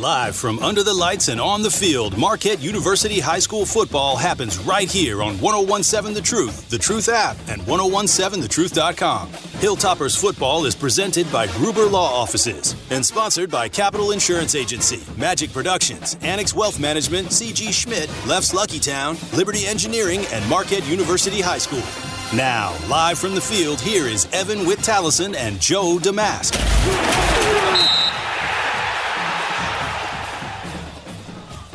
Live from under the lights and on the field, Marquette University High School football happens right here on 1017 The Truth, The Truth app, and 1017thetruth.com. Hilltoppers football is presented by Gruber Law Offices and sponsored by Capital Insurance Agency, Magic Productions, Annex Wealth Management, CG Schmidt, Leff's Lucky Town, Liberty Engineering, and Marquette University High School. Now, live from the field, here is Evan Witt and Joe Damask.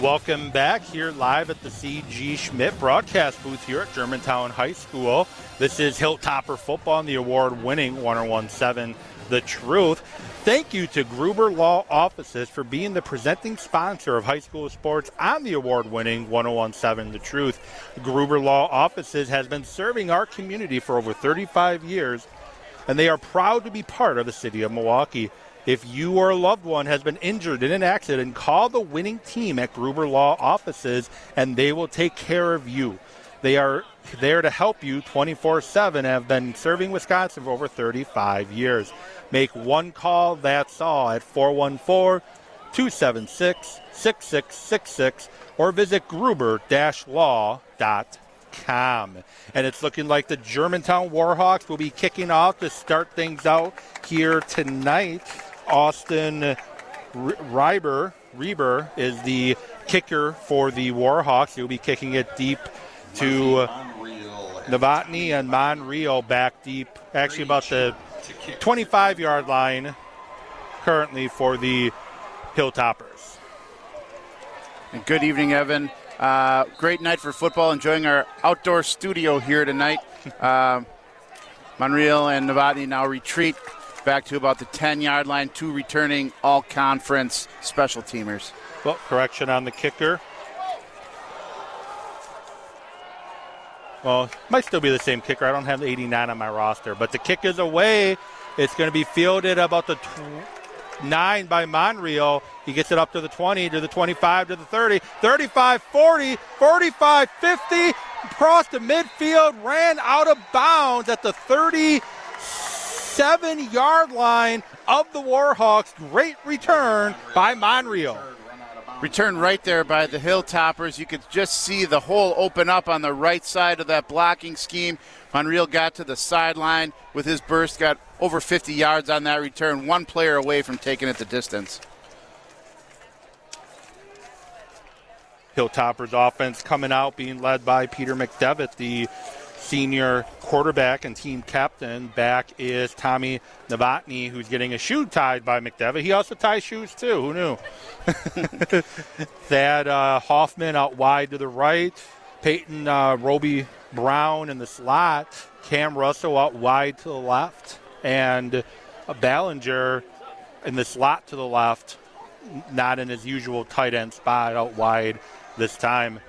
Welcome back here live at the CG Schmidt broadcast booth here at Germantown High School. This is Hilltopper Football and the award winning 1017 The Truth. Thank you to Gruber Law Offices for being the presenting sponsor of high school sports on the award winning 1017 The Truth. Gruber Law Offices has been serving our community for over 35 years, and they are proud to be part of the city of Milwaukee. If you or a loved one has been injured in an accident, call the winning team at Gruber Law offices and they will take care of you. They are there to help you 24 7 have been serving Wisconsin for over 35 years. Make one call, that's all, at 414 276 6666 or visit gruber law.com. And it's looking like the Germantown Warhawks will be kicking off to start things out here tonight. Austin Reiber, Reber is the kicker for the Warhawks. He'll be kicking it deep to Novotny and Monreal back deep, actually about the 25 yard line currently for the Hilltoppers. And good evening, Evan. Uh, great night for football. Enjoying our outdoor studio here tonight. Uh, Monreal and Novotny now retreat back to about the 10 yard line, two returning all conference special teamers. Well, correction on the kicker. Well, might still be the same kicker. I don't have the 89 on my roster, but the kick is away. It's going to be fielded about the tw- 9 by Monreal. He gets it up to the 20, to the 25, to the 30, 35, 40, 45, 50, across the midfield, ran out of bounds at the 30- seven yard line of the Warhawks. Great return by Monreal. Return right there by the Hilltoppers. You could just see the hole open up on the right side of that blocking scheme. Monreal got to the sideline with his burst, got over 50 yards on that return, one player away from taking it the distance. Hilltoppers offense coming out, being led by Peter McDevitt, the senior quarterback and team captain. Back is Tommy Novotny, who's getting a shoe tied by McDevitt. He also ties shoes too. Who knew? Thad uh, Hoffman out wide to the right. Peyton uh, Roby Brown in the slot. Cam Russell out wide to the left. And Ballinger in the slot to the left. Not in his usual tight end spot out wide this time.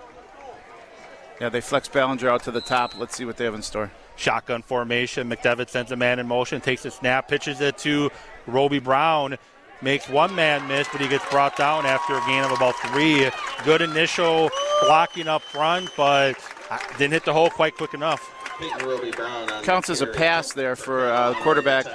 Yeah, they flex Ballinger out to the top. Let's see what they have in store. Shotgun formation. McDevitt sends a man in motion, takes a snap, pitches it to Roby Brown. Makes one man miss, but he gets brought down after a gain of about three. Good initial blocking up front, but didn't hit the hole quite quick enough. Counts as a pass there for a uh, quarterback,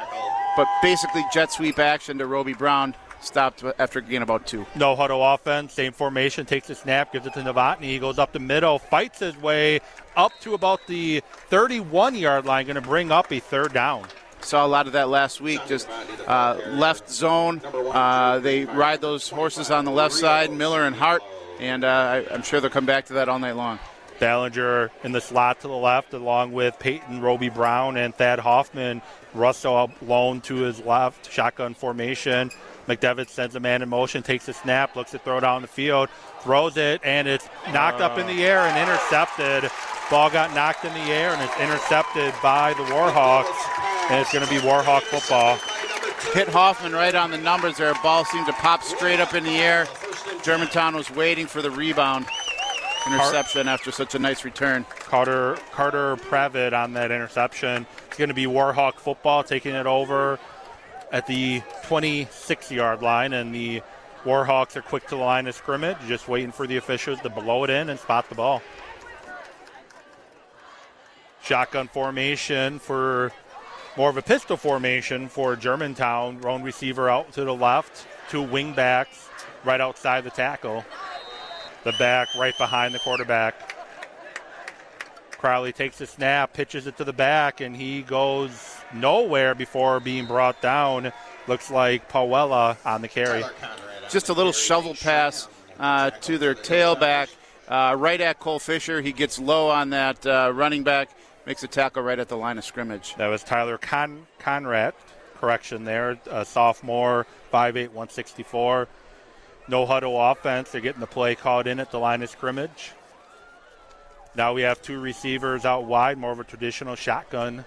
but basically jet sweep action to Roby Brown stopped after gain about two. No huddle offense, same formation, takes the snap, gives it to Novotny. He goes up the middle, fights his way up to about the 31 yard line, going to bring up a third down. Saw a lot of that last week, just uh, left zone. Uh, they ride those horses on the left side, Miller and Hart, and uh, I, I'm sure they'll come back to that all night long. Ballinger in the slot to the left, along with Peyton Roby Brown and Thad Hoffman. Russell alone to his left, shotgun formation. McDevitt sends a man in motion, takes a snap, looks to throw down the field, throws it, and it's knocked up in the air and intercepted. Ball got knocked in the air and it's intercepted by the Warhawks, and it's going to be Warhawk football. Hit Hoffman right on the numbers there. Ball seemed to pop straight up in the air. Germantown was waiting for the rebound. Interception after such a nice return. Carter Carter Pravitt on that interception. It's going to be Warhawk football taking it over at the 26 yard line, and the Warhawks are quick to the line of scrimmage, just waiting for the officials to blow it in and spot the ball. Shotgun formation for more of a pistol formation for Germantown. Lone receiver out to the left. two wing backs right outside the tackle. The back right behind the quarterback. Crowley takes the snap, pitches it to the back, and he goes nowhere before being brought down. Looks like Powella on the carry. Just a little shovel pass uh, to their tailback, uh, right at Cole Fisher. He gets low on that uh, running back, makes a tackle right at the line of scrimmage. That was Tyler Con- Conrad. Correction there, a sophomore, 5'8", 164. No huddle offense. They're getting the play called in at the line of scrimmage. Now we have two receivers out wide, more of a traditional shotgun.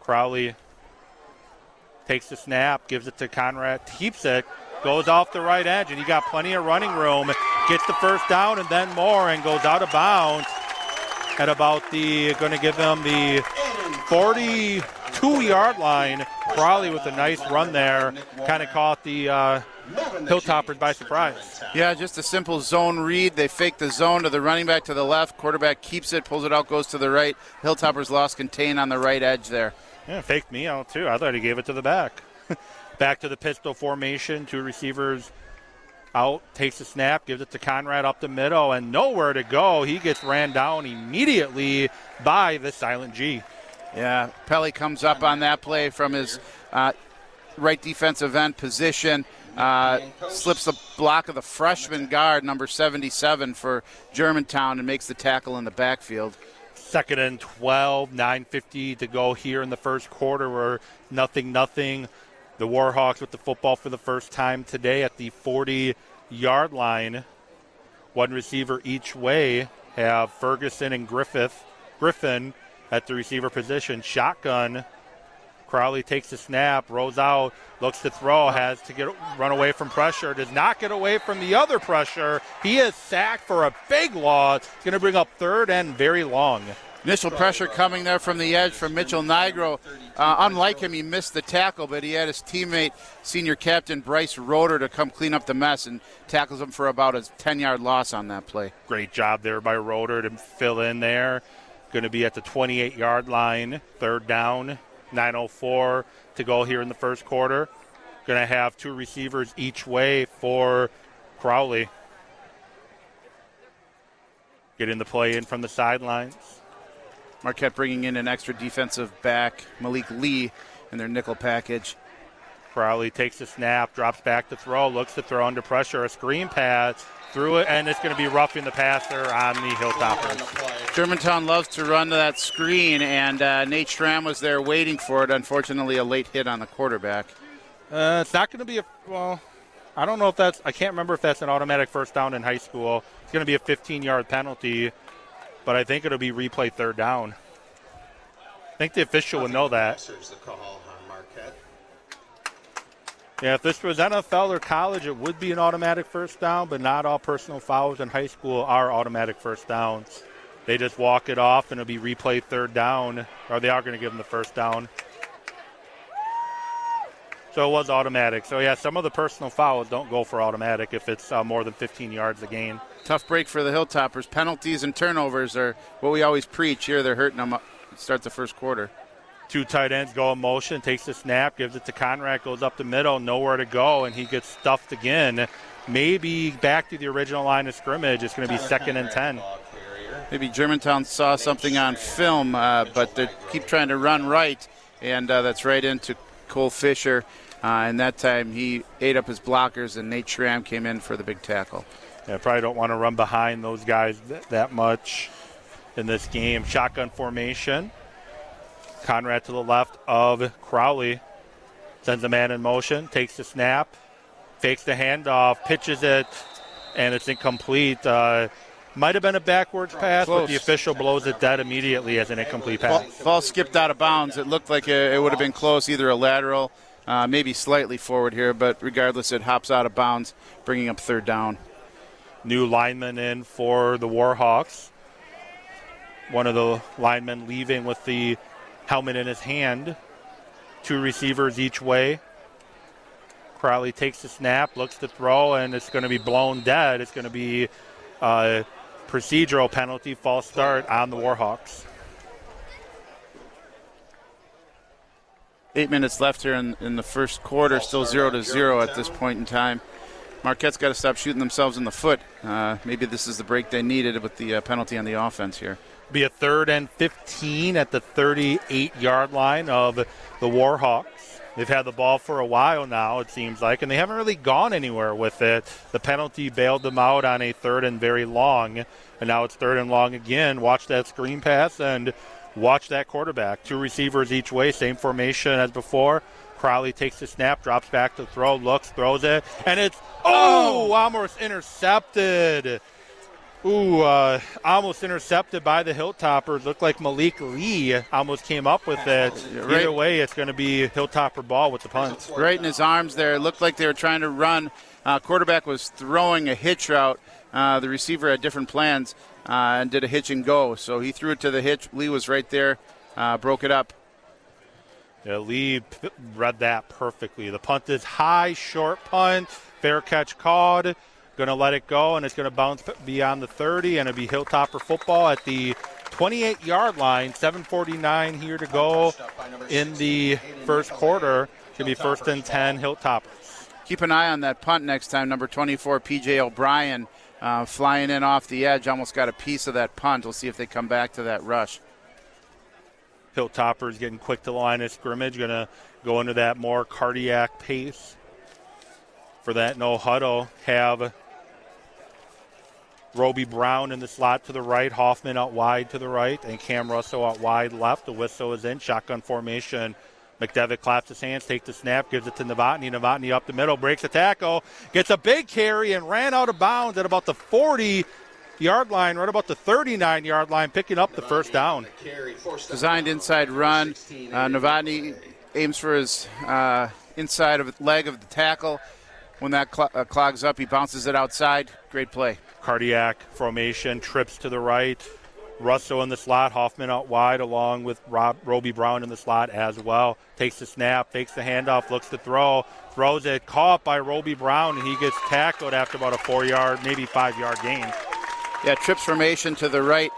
Crowley takes the snap, gives it to Conrad, keeps it, goes off the right edge, and he got plenty of running room. Gets the first down and then more, and goes out of bounds at about the going to give them the 42 yard line. Crowley with a nice run there, kind of caught the uh, Hilltoppers by surprise. Yeah, just a simple zone read. They fake the zone to the running back to the left. Quarterback keeps it, pulls it out, goes to the right. Hilltoppers lost contain on the right edge there. Yeah, faked me out too. I thought he gave it to the back. back to the pistol formation. Two receivers out, takes a snap, gives it to Conrad up the middle, and nowhere to go. He gets ran down immediately by the silent G. Yeah, Pelly comes up on that play from his uh, right defensive end position. Uh, slips the block of the freshman guard, number 77 for Germantown, and makes the tackle in the backfield. Second and 12, 9.50 to go here in the first quarter. We're nothing, nothing. The Warhawks with the football for the first time today at the 40 yard line. One receiver each way have Ferguson and Griffith. Griffin at the receiver position. Shotgun. Crowley takes the snap, rolls out, looks to throw, has to get run away from pressure, does not get away from the other pressure. He is sacked for a big loss. It's going to bring up third and very long. Initial pressure coming there from the edge from Mitchell Nigro. Uh, unlike him, he missed the tackle, but he had his teammate, senior captain Bryce Roder, to come clean up the mess and tackles him for about a 10 yard loss on that play. Great job there by Roder to fill in there. Going to be at the 28 yard line, third down, 9.04 to go here in the first quarter. Going to have two receivers each way for Crowley. Getting the play in from the sidelines. Marquette bringing in an extra defensive back, Malik Lee, in their nickel package. Crowley takes the snap, drops back to throw, looks to throw under pressure, a screen pass through it, and it's going to be roughing the passer on the Hilltoppers. Germantown loves to run to that screen, and uh, Nate Schramm was there waiting for it. Unfortunately, a late hit on the quarterback. Uh, it's not going to be a well. I don't know if that's. I can't remember if that's an automatic first down in high school. It's going to be a 15-yard penalty, but I think it'll be replay third down. I think the official would know that. Yeah, if this was NFL or college, it would be an automatic first down, but not all personal fouls in high school are automatic first downs. They just walk it off and it'll be replayed third down, or they are going to give them the first down. So it was automatic. So, yeah, some of the personal fouls don't go for automatic if it's uh, more than 15 yards a gain. Tough break for the Hilltoppers. Penalties and turnovers are what we always preach. Here they're hurting them. Start the first quarter. Two tight ends go in motion, takes the snap, gives it to Conrad, goes up the middle, nowhere to go, and he gets stuffed again. Maybe back to the original line of scrimmage. It's going to be second and 10. Maybe Germantown saw something on film, uh, but they keep trying to run right, and uh, that's right into Cole Fisher. Uh, and that time he ate up his blockers, and Nate Schramm came in for the big tackle. Yeah, probably don't want to run behind those guys th- that much in this game. Shotgun formation. Conrad to the left of Crowley. Sends a man in motion, takes the snap, fakes the handoff, pitches it, and it's incomplete. Uh, might have been a backwards pass, Close. but the official blows it dead immediately as an incomplete pass. Ball, ball skipped out of bounds. It looked like it, it would have been close, either a lateral, uh, maybe slightly forward here, but regardless, it hops out of bounds, bringing up third down. New lineman in for the Warhawks. One of the linemen leaving with the helmet in his hand. Two receivers each way. Crowley takes the snap, looks to throw, and it's going to be blown dead. It's going to be a procedural penalty, false start on the Warhawks. eight minutes left here in, in the first quarter, still zero to zero at this point in time. Marquette's got to stop shooting themselves in the foot. Uh, maybe this is the break they needed with the uh, penalty on the offense here. Be a third and 15 at the 38 yard line of the Warhawks. They've had the ball for a while now, it seems like, and they haven't really gone anywhere with it. The penalty bailed them out on a third and very long, and now it's third and long again. Watch that screen pass and watch that quarterback. Two receivers each way, same formation as before. Crowley takes the snap, drops back to throw, looks, throws it, and it's oh, oh! almost intercepted. Ooh, uh, almost intercepted by the Hilltoppers. Looked like Malik Lee almost came up with it. Right. Either way, it's going to be Hilltopper ball with the punt. Right in his arms there. It looked like they were trying to run. Uh, quarterback was throwing a hitch route. Uh, the receiver had different plans uh, and did a hitch and go. So he threw it to the hitch. Lee was right there, uh, broke it up. Yeah, Lee p- read that perfectly. The punt is high, short punt, fair catch called. Going to let it go, and it's going to bounce beyond the 30, and it'll be Hilltopper football at the 28 yard line. 7:49 here to go in the first quarter. It's going to be first and 10 Hilltopper. Keep an eye on that punt next time. Number 24, PJ O'Brien, uh, flying in off the edge, almost got a piece of that punt. We'll see if they come back to that rush. Hilltoppers getting quick to the line of scrimmage, going to go into that more cardiac pace. For that no huddle, have Roby Brown in the slot to the right, Hoffman out wide to the right, and Cam Russell out wide left. The whistle is in, shotgun formation. McDevitt claps his hands, takes the snap, gives it to Novotny. Novotny up the middle, breaks a tackle, gets a big carry, and ran out of bounds at about the 40 yard line, right about the 39 yard line, picking up the first down. Designed inside run. Uh, Novotny aims for his uh, inside of leg of the tackle. When that cl- uh, clogs up, he bounces it outside. Great play. Cardiac formation, trips to the right. Russell in the slot, Hoffman out wide, along with Rob, Roby Brown in the slot as well. Takes the snap, takes the handoff, looks to throw, throws it, caught by Roby Brown, and he gets tackled after about a four yard, maybe five yard gain. Yeah, trips formation to the right,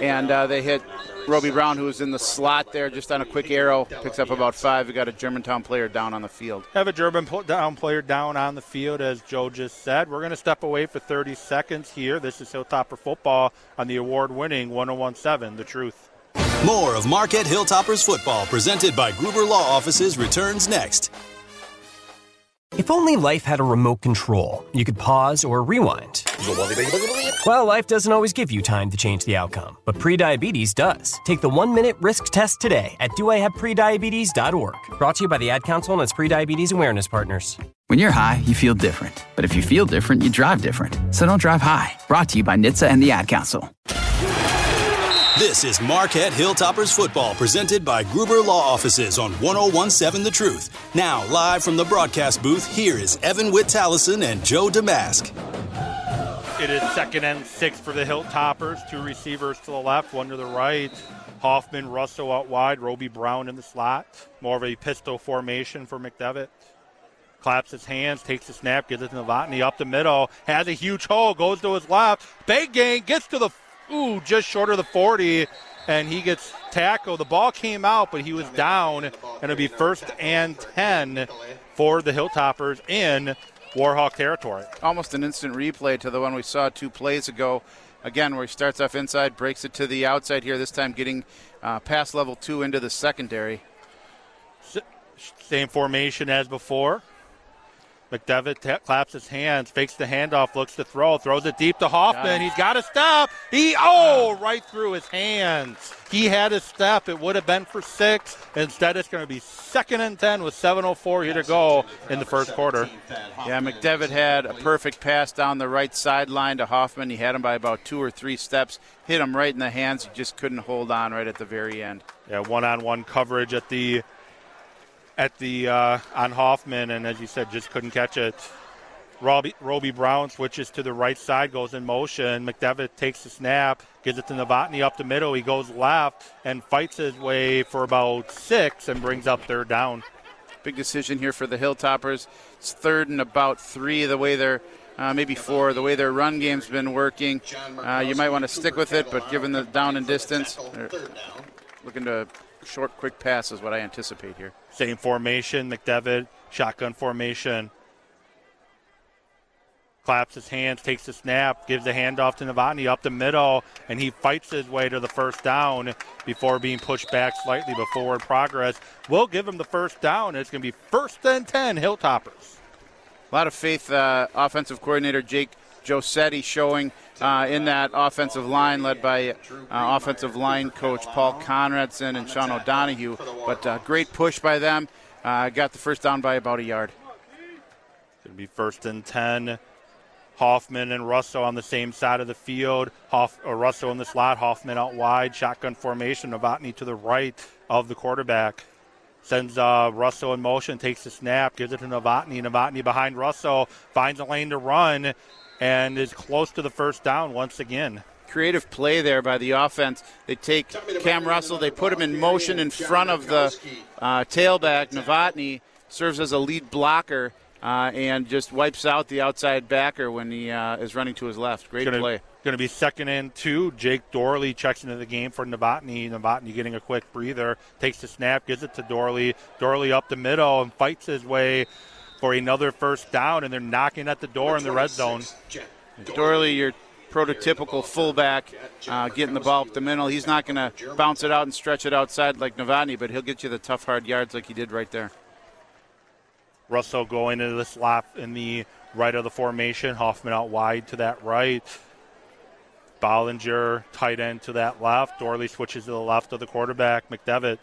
and uh, they hit Roby Brown, who was in the slot there, just on a quick arrow, picks up about five. We got a Germantown player down on the field. Have a German down player down on the field, as Joe just said. We're going to step away for 30 seconds here. This is Hilltopper football on the award-winning 1017 The Truth. More of Marquette Hilltoppers football presented by Gruber Law Offices returns next. If only life had a remote control, you could pause or rewind. Well, life doesn't always give you time to change the outcome, but prediabetes does. Take the one minute risk test today at doihaveprediabetes.org. Brought to you by the Ad Council and its prediabetes awareness partners. When you're high, you feel different. But if you feel different, you drive different. So don't drive high. Brought to you by NHTSA and the Ad Council. This is Marquette Hilltoppers football presented by Gruber Law Offices on 1017 The Truth. Now, live from the broadcast booth, here is Evan Witt-Tallison and Joe Damask. It is second and six for the Hilltoppers. Two receivers to the left, one to the right. Hoffman, Russell out wide, Roby Brown in the slot. More of a pistol formation for McDevitt. Claps his hands, takes the snap, gives it to Novotny up the middle. Has a huge hole, goes to his left. Big gain, gets to the, ooh, just short of the 40, and he gets tackled. The ball came out, but he was down, and it'll be first and 10 for the Hilltoppers in Warhawk territory. Almost an instant replay to the one we saw two plays ago. Again, where he starts off inside, breaks it to the outside here, this time getting uh, past level two into the secondary. Same formation as before. McDevitt t- claps his hands, fakes the handoff, looks to throw, throws it deep to Hoffman. He's got to stop. He oh, right through his hands. He had a step. It would have been for six. Instead, it's going to be second and ten with 7:04 here to go in the first quarter. Yeah, McDevitt had a perfect pass down the right sideline to Hoffman. He had him by about two or three steps, hit him right in the hands. He just couldn't hold on right at the very end. Yeah, one-on-one coverage at the at the uh, on Hoffman, and as you said, just couldn't catch it. Roby, Roby Brown switches to the right side, goes in motion. McDevitt takes the snap, gives it to Novotny up the middle. He goes left and fights his way for about six and brings up third down. Big decision here for the Hilltoppers. It's third and about three, the way they're uh, maybe four, the way their run game's been working. Uh, you might want to stick with it, but given the down and distance, looking to short, quick pass is what I anticipate here. Same formation, McDevitt, shotgun formation. Claps his hands, takes the snap, gives the handoff to Novotny up the middle, and he fights his way to the first down before being pushed back slightly but forward progress. We'll give him the first down. It's going to be first and 10 Hilltoppers. A lot of faith, uh, offensive coordinator Jake Josetti showing uh, in that offensive line, led by uh, offensive line coach Paul Conradson and Sean O'Donohue. But uh, great push by them. Uh, got the first down by about a yard. To be first and 10. Hoffman and Russell on the same side of the field. Hoff, uh, Russell in the slot, Hoffman out wide, shotgun formation. Novotny to the right of the quarterback. Sends uh, Russell in motion, takes the snap, gives it to Novotny. Novotny behind Russell, finds a lane to run, and is close to the first down once again. Creative play there by the offense. They take Cam Russell, they put him in motion in front of the uh, tailback. Novotny serves as a lead blocker uh, and just wipes out the outside backer when he uh, is running to his left. Great gonna, play. Going to be second and two. Jake Dorley checks into the game for Novotny. Novotny getting a quick breather, takes the snap, gives it to Dorley. Dorley up the middle and fights his way for another first down, and they're knocking at the door in the red zone. Dorley, your prototypical fullback, uh, getting the ball up the middle. He's not going to bounce it out and stretch it outside like Novotny, but he'll get you the tough, hard yards like he did right there. Russell going into the slot in the right of the formation. Hoffman out wide to that right. Bollinger tight end to that left. Dorley switches to the left of the quarterback. McDevitt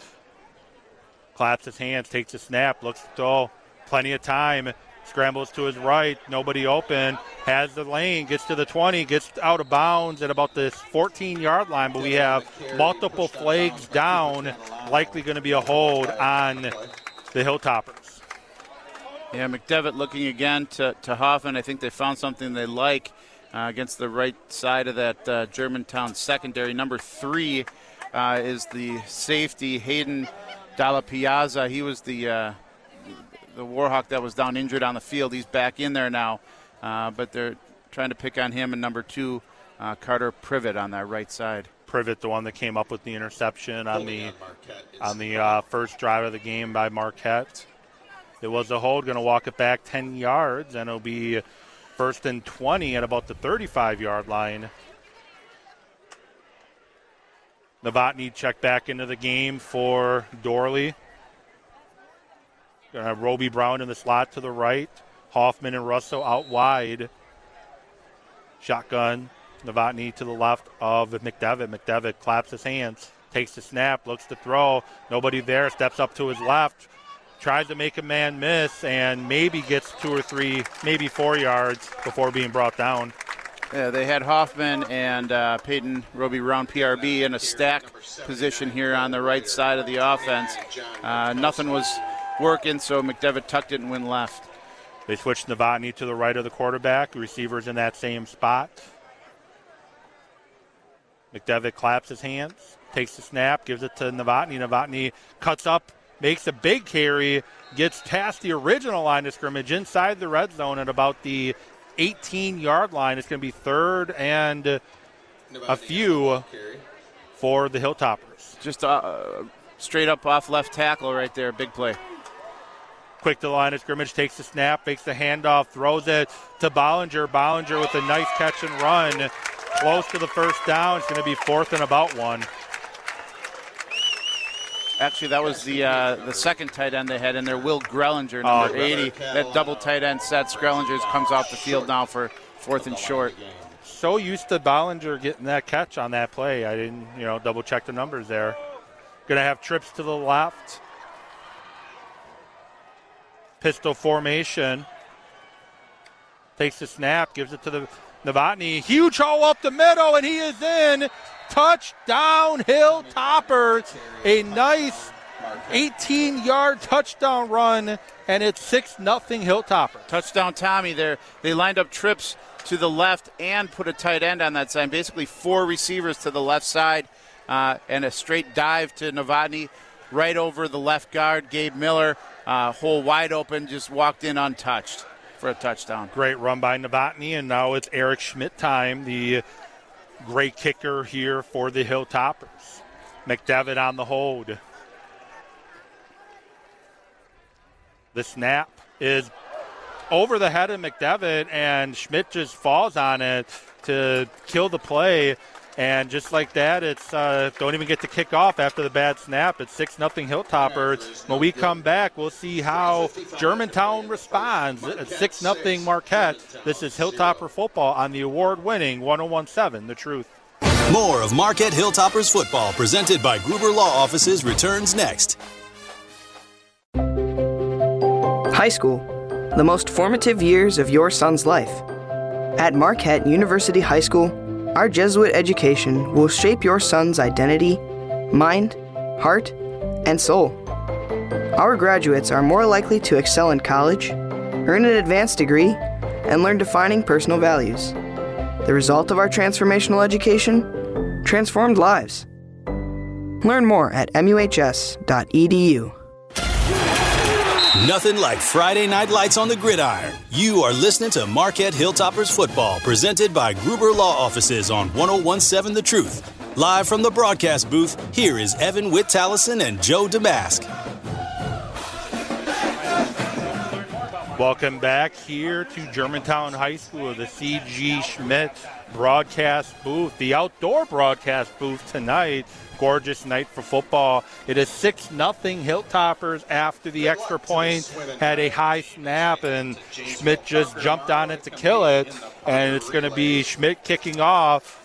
claps his hands, takes a snap, looks to throw. Plenty of time. Scrambles to his right. Nobody open. Has the lane. Gets to the 20. Gets out of bounds at about this 14 yard line. But we have multiple flags down. Likely going to be a hold on the Hilltoppers. Yeah, McDevitt looking again to, to Hoffman. I think they found something they like uh, against the right side of that uh, Germantown secondary. Number three uh, is the safety, Hayden Dalla Piazza. He was the uh, the Warhawk that was down injured on the field. He's back in there now, uh, but they're trying to pick on him. And number two, uh, Carter Privet on that right side. Privet, the one that came up with the interception on the on the first drive of the game by Marquette. It was a hold, going to walk it back 10 yards, and it'll be first and 20 at about the 35 yard line. Novotny checked back into the game for Dorley. Gonna Roby Brown in the slot to the right. Hoffman and Russell out wide. Shotgun. Novotny to the left of McDevitt. McDevitt claps his hands, takes the snap, looks to throw. Nobody there, steps up to his left, tries to make a man miss, and maybe gets two or three, maybe four yards before being brought down. Yeah, they had Hoffman and uh, Peyton Roby Brown PRB in a stack position here on the right side of the offense. Uh, nothing was working, so McDevitt tucked it and went left. They switched Novotny to the right of the quarterback. Receivers in that same spot. McDevitt claps his hands, takes the snap, gives it to Novotny. Novotny cuts up, makes a big carry, gets past the original line of scrimmage inside the red zone at about the 18 yard line. It's going to be third and a few for the Hilltoppers. Just uh, straight up off left tackle right there. Big play. Quick to the line of scrimmage, takes the snap, makes the handoff, throws it to Bollinger. Bollinger with a nice catch and run. Close to the first down. It's going to be fourth and about one. Actually, that was the uh, the second tight end they had in there, Will Grellinger, number oh, 80. That double tight end set. Grellinger comes off the field now for fourth and short. So used to Bollinger getting that catch on that play. I didn't, you know, double check the numbers there. Going to have trips to the left. Pistol formation. Takes the snap, gives it to the Novotny. Huge hole up the middle, and he is in. Touchdown Hill Hilltoppers. A nice 18 yard touchdown run, and it's 6 0 Hilltopper. Touchdown Tommy there. They lined up trips to the left and put a tight end on that side. Basically, four receivers to the left side uh, and a straight dive to Novotny right over the left guard. Gabe Miller, uh, hole wide open, just walked in untouched for a touchdown. Great run by Novotny, and now it's Eric Schmidt time, the great kicker here for the Hilltoppers. McDevitt on the hold. The snap is over the head of McDevitt, and Schmidt just falls on it to kill the play. And just like that, it's uh, don't even get to kick off after the bad snap. It's six nothing Hilltoppers. When we come back, we'll see how Germantown responds. It's six nothing Marquette. This is Hilltopper football on the award-winning 101.7 The Truth. More of Marquette Hilltoppers football presented by Gruber Law Offices returns next. High school, the most formative years of your son's life. At Marquette University High School, our Jesuit education will shape your son's identity, mind, heart, and soul. Our graduates are more likely to excel in college, earn an advanced degree, and learn defining personal values. The result of our transformational education? Transformed lives. Learn more at muhs.edu. Nothing like Friday night lights on the gridiron. You are listening to Marquette Hilltoppers football presented by Gruber Law Offices on 1017 The Truth. Live from the broadcast booth, here is Evan Witt Tallison and Joe Damask. Welcome back here to Germantown High School, the C.G. Schmidt broadcast booth, the outdoor broadcast booth tonight gorgeous night for football. It is 6 nothing Hilltoppers after the extra point had a high snap, and Schmidt just jumped on it to kill it. And it's going to be Schmidt kicking off.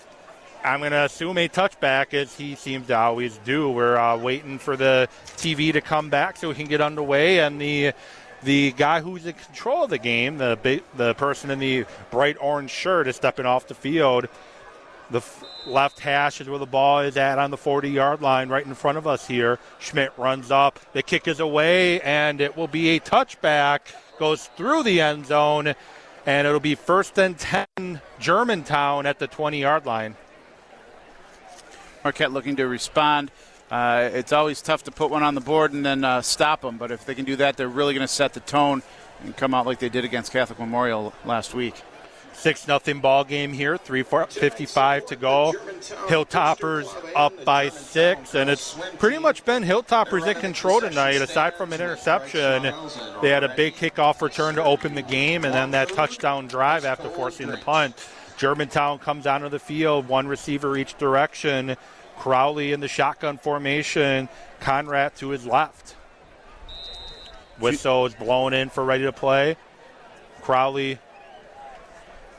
I'm going to assume a touchback as he seems to always do. We're uh, waiting for the TV to come back so we can get underway. And the the guy who's in control of the game, the the person in the bright orange shirt, is stepping off the field. The left hash is where the ball is at on the 40 yard line right in front of us here. Schmidt runs up. The kick is away, and it will be a touchback. Goes through the end zone, and it'll be first and 10 Germantown at the 20 yard line. Marquette looking to respond. Uh, it's always tough to put one on the board and then uh, stop them, but if they can do that, they're really going to set the tone and come out like they did against Catholic Memorial last week. Six nothing ball game here. Three, Three fifty-five to go. Hilltoppers up by six, and it's pretty much been Hilltoppers in control tonight. Aside from an interception, they had a big kickoff return to open the game, and then that touchdown drive after forcing the punt. Germantown comes onto the field, one receiver each direction. Crowley in the shotgun formation. Conrad to his left. Whistle is blown in for ready to play. Crowley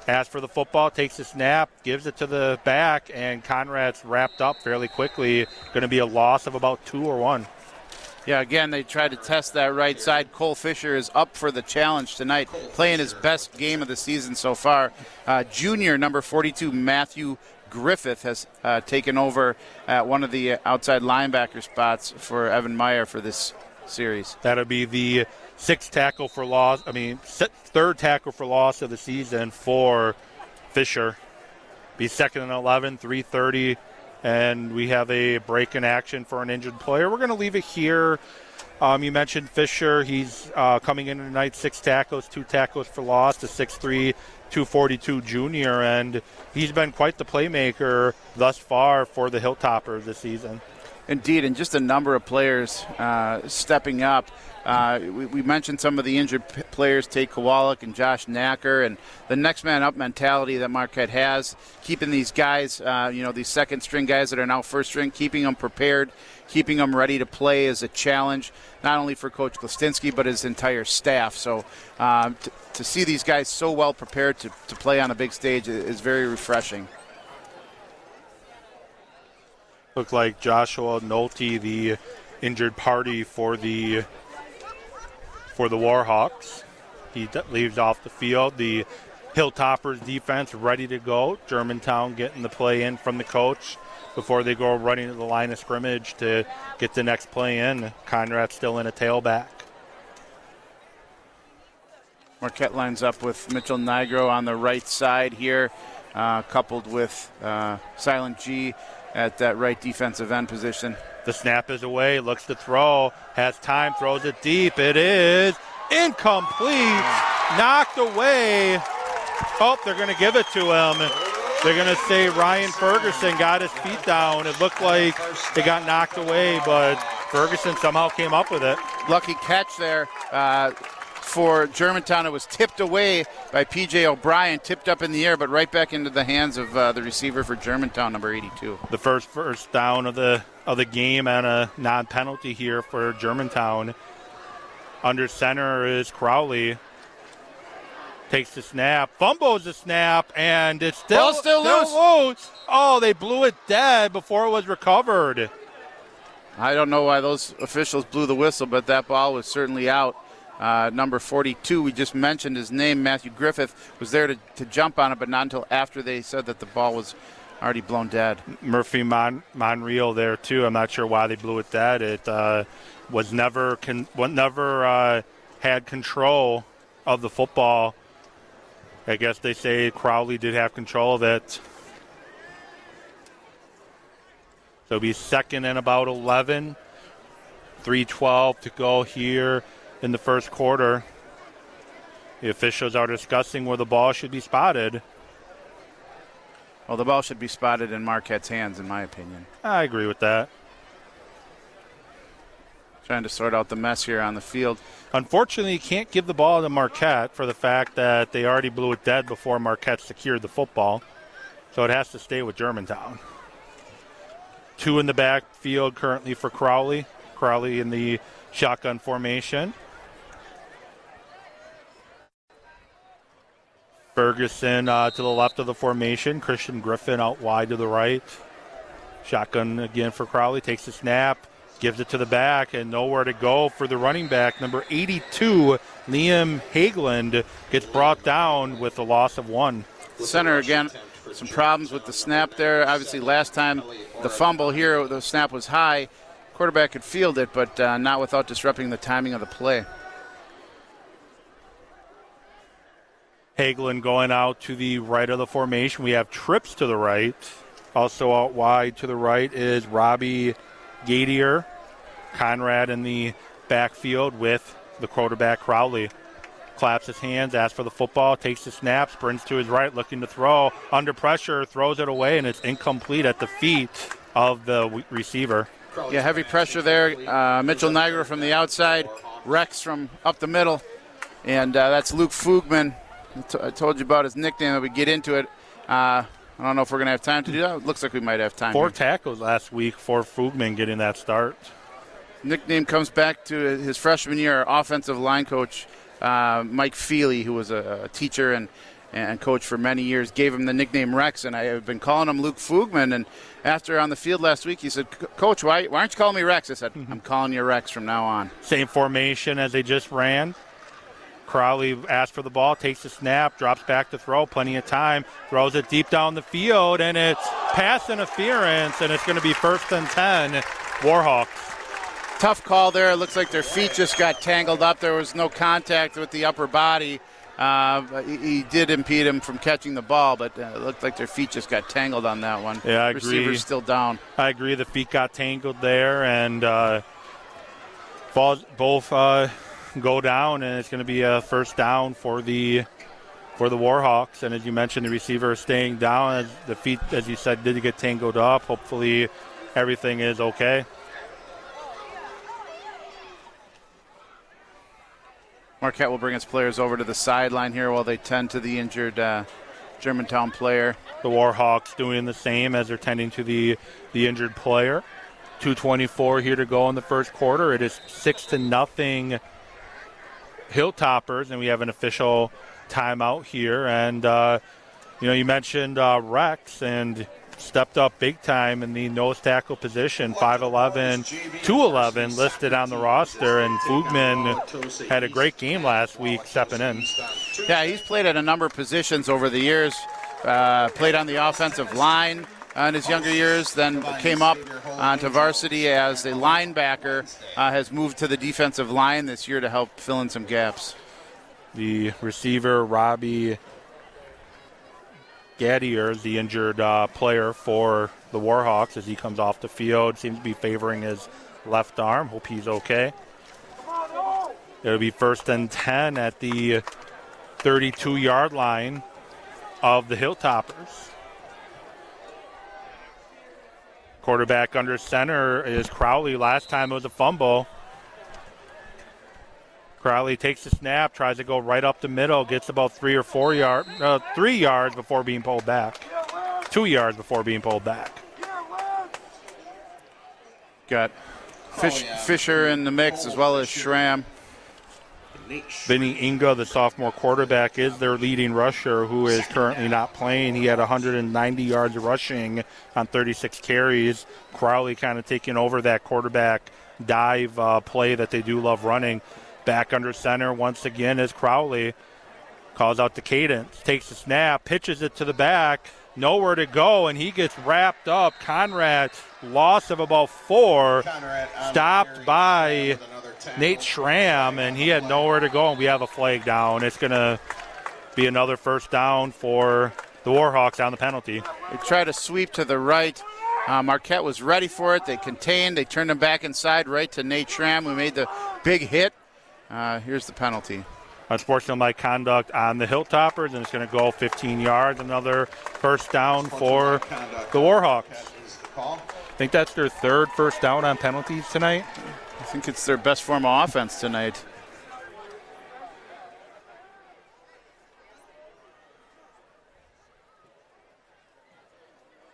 Asks for the football, takes the snap, gives it to the back, and Conrad's wrapped up fairly quickly. Going to be a loss of about two or one. Yeah, again, they tried to test that right side. Cole Fisher is up for the challenge tonight, playing his best game of the season so far. Uh, junior number 42, Matthew Griffith, has uh, taken over at one of the outside linebacker spots for Evan Meyer for this series. That'll be the sixth tackle for loss. I mean, third tackle for loss of the season for Fisher. Be second and 11, 330, and we have a break in action for an injured player. We're going to leave it here. Um, you mentioned Fisher. He's uh, coming in tonight, six tackles, two tackles for loss, the 6'3, 242 junior, and he's been quite the playmaker thus far for the Hilltoppers this season. Indeed, and just a number of players uh, stepping up. Uh, we, we, mentioned some of the injured p- players, Tate Kowalik and Josh Knacker, and the next man up mentality that Marquette has, keeping these guys, uh, you know, these second string guys that are now first string, keeping them prepared, keeping them ready to play is a challenge, not only for Coach Gostinski, but his entire staff. So um, t- to see these guys so well prepared to, to play on a big stage is very refreshing. Looked like Joshua Nolte, the injured party for the for the Warhawks. He leaves off the field. The Hilltoppers defense ready to go. Germantown getting the play in from the coach before they go running to the line of scrimmage to get the next play in. Conrad still in a tailback. Marquette lines up with Mitchell Nigro on the right side here, uh, coupled with uh, Silent G at that right defensive end position. The snap is away, looks to throw, has time, throws it deep. It is incomplete, knocked away. Oh, they're going to give it to him. They're going to say Ryan Ferguson got his feet down. It looked like it got knocked away, but Ferguson somehow came up with it. lucky catch there uh, for Germantown. It was tipped away by P.J. O'Brien, tipped up in the air, but right back into the hands of uh, the receiver for Germantown, number 82. The first first down of the of the game and a non-penalty here for Germantown. Under center is Crowley. Takes the snap, fumbles the snap, and it's still, Ball still loose. loose. Oh, they blew it dead before it was recovered. I don't know why those officials blew the whistle, but that ball was certainly out. Uh, number 42, we just mentioned his name, Matthew Griffith, was there to, to jump on it, but not until after they said that the ball was already blown dead. Murphy Mon- Monreal there too. I'm not sure why they blew it dead. It uh, was never con- never uh, had control of the football. I guess they say Crowley did have control of it. So it'll be second and about 11. 3.12 to go here in the first quarter. The officials are discussing where the ball should be spotted. Well, the ball should be spotted in Marquette's hands, in my opinion. I agree with that. Trying to sort out the mess here on the field. Unfortunately, you can't give the ball to Marquette for the fact that they already blew it dead before Marquette secured the football. So it has to stay with Germantown. Two in the backfield currently for Crowley. Crowley in the shotgun formation. Ferguson uh, to the left of the formation. Christian Griffin out wide to the right. Shotgun again for Crowley. Takes the snap, gives it to the back, and nowhere to go for the running back. Number 82, Liam Hageland, gets brought down with a loss of one. Center again, some problems with the snap there. Obviously, last time the fumble here, the snap was high. Quarterback could field it, but uh, not without disrupting the timing of the play. Hagelin going out to the right of the formation. We have trips to the right. Also out wide to the right is Robbie Gadier. Conrad in the backfield with the quarterback Crowley. Claps his hands, asks for the football, takes the snap, sprints to his right, looking to throw. Under pressure, throws it away, and it's incomplete at the feet of the receiver. Yeah, heavy pressure there. Uh, Mitchell Nigro from the outside, Rex from up the middle, and uh, that's Luke Fugman. I told you about his nickname that we get into it. Uh, I don't know if we're going to have time to do that. It looks like we might have time. Four here. tackles last week for Fugman getting that start. Nickname comes back to his freshman year, offensive line coach uh, Mike Feely, who was a, a, teacher and, and coach for many years, gave him the nickname Rex, and I have been calling him Luke Fugman. And after on the field last week, he said, Coach, why, why aren't you calling me Rex? I said, Mm-hmm. I'm calling you Rex from now on. Same formation as they just ran. Crowley asks for the ball, takes the snap, drops back to throw, plenty of time, throws it deep down the field, and it's pass interference, and it's going to be first and 10, Warhawks. Tough call there. It looks like their feet just got tangled up. There was no contact with the upper body. Uh, he, he, did impede him from catching the ball, but uh, it looked like their feet just got tangled on that one. Yeah, I Receiver's agree. still down. I agree. The feet got tangled there, and uh, both uh, go down, and it's going to be a first down for the for the Warhawks. And as you mentioned, the receiver is staying down. As the feet, as you said, did get tangled up. Hopefully, everything is okay. Marquette will bring its players over to the sideline here while they tend to the injured uh, Germantown player. The Warhawks doing the same as they're tending to the the injured player. 224 here to go in the first quarter. It is six to nothing Hilltoppers, and we have an official timeout here. And uh, you know, you mentioned uh, Rex and stepped up big time in the nose tackle position, 5'11", 211 listed on the roster, and Fugman had a great game last week stepping in. Yeah, he's played at a number of positions over the years. Uh, played on the offensive line in his younger years, then came up onto varsity as a linebacker. Uh, has moved to the defensive line this year to help fill in some gaps. The receiver, Robbie Gadier is the injured uh, player for the Warhawks as he comes off the field. Seems to be favoring his left arm. Hope he's okay. It'll be first and 10 at the 32 yard line of the Hilltoppers. Quarterback under center is Crowley. Last time it was a fumble. Crowley takes the snap, tries to go right up the middle, gets about three or four yards, uh, three yards before being pulled back. Two yards before being pulled back. Got Fish, Fisher in the mix as well as Schramm. Vinny Inga, the sophomore quarterback, is their leading rusher who is currently not playing. He had 190 yards rushing on 36 carries. Crowley kind of taking over that quarterback dive uh, play that they do love running. Back under center once again is Crowley. Calls out the Cadence, takes the snap, pitches it to the back, nowhere to go, and he gets wrapped up. Conrad, loss of about four, stopped by Nate Schramm, and he had nowhere to go, and we have a flag down. It's going to be another first down for the Warhawks on the penalty. They try to sweep to the right. Uh, Marquette was ready for it. They contained. They turned him back inside right to Nate Schramm, who made the big hit. Uh, here's the penalty. Unsportsmanlike conduct on the Hilltoppers, and it's going to go 15 yards. Another first down for the Warhawks. I think that's their third first down on penalties tonight. I think it's their best form of offense tonight.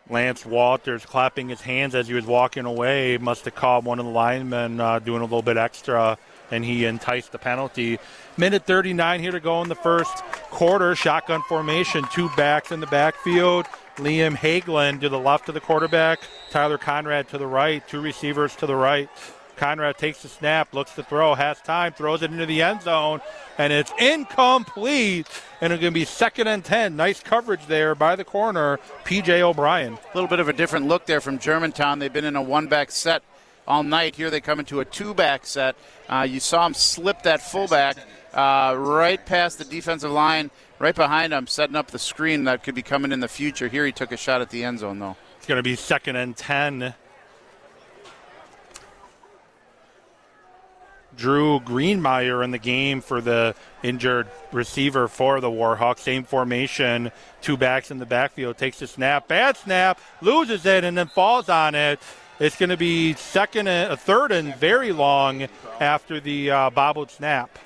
Lance Walters clapping his hands as he was walking away. Must have caught one of the linemen uh, doing a little bit extra, and he enticed the penalty. Minute 39 here to go in the first quarter. Shotgun formation, two backs in the backfield. Liam Hagelin to the left of the quarterback, Tyler Conrad to the right, two receivers to the right. Conrad takes the snap, looks to throw, has time, throws it into the end zone, and it's incomplete. And it's going to be second and 10. Nice coverage there by the corner, PJ O'Brien. A little bit of a different look there from Germantown. They've been in a one back set all night. Here they come into a two back set. Uh, you saw him slip that fullback uh, right past the defensive line, right behind him, setting up the screen that could be coming in the future. Here he took a shot at the end zone, though. It's going to be second and 10 Drew Greenmeyer in the game for the injured receiver for the Warhawks. Same formation, two backs in the backfield. Takes a snap, bad snap, loses it, and then falls on it. It's going to be second, and, a third, and very long after the uh, bobbled snap.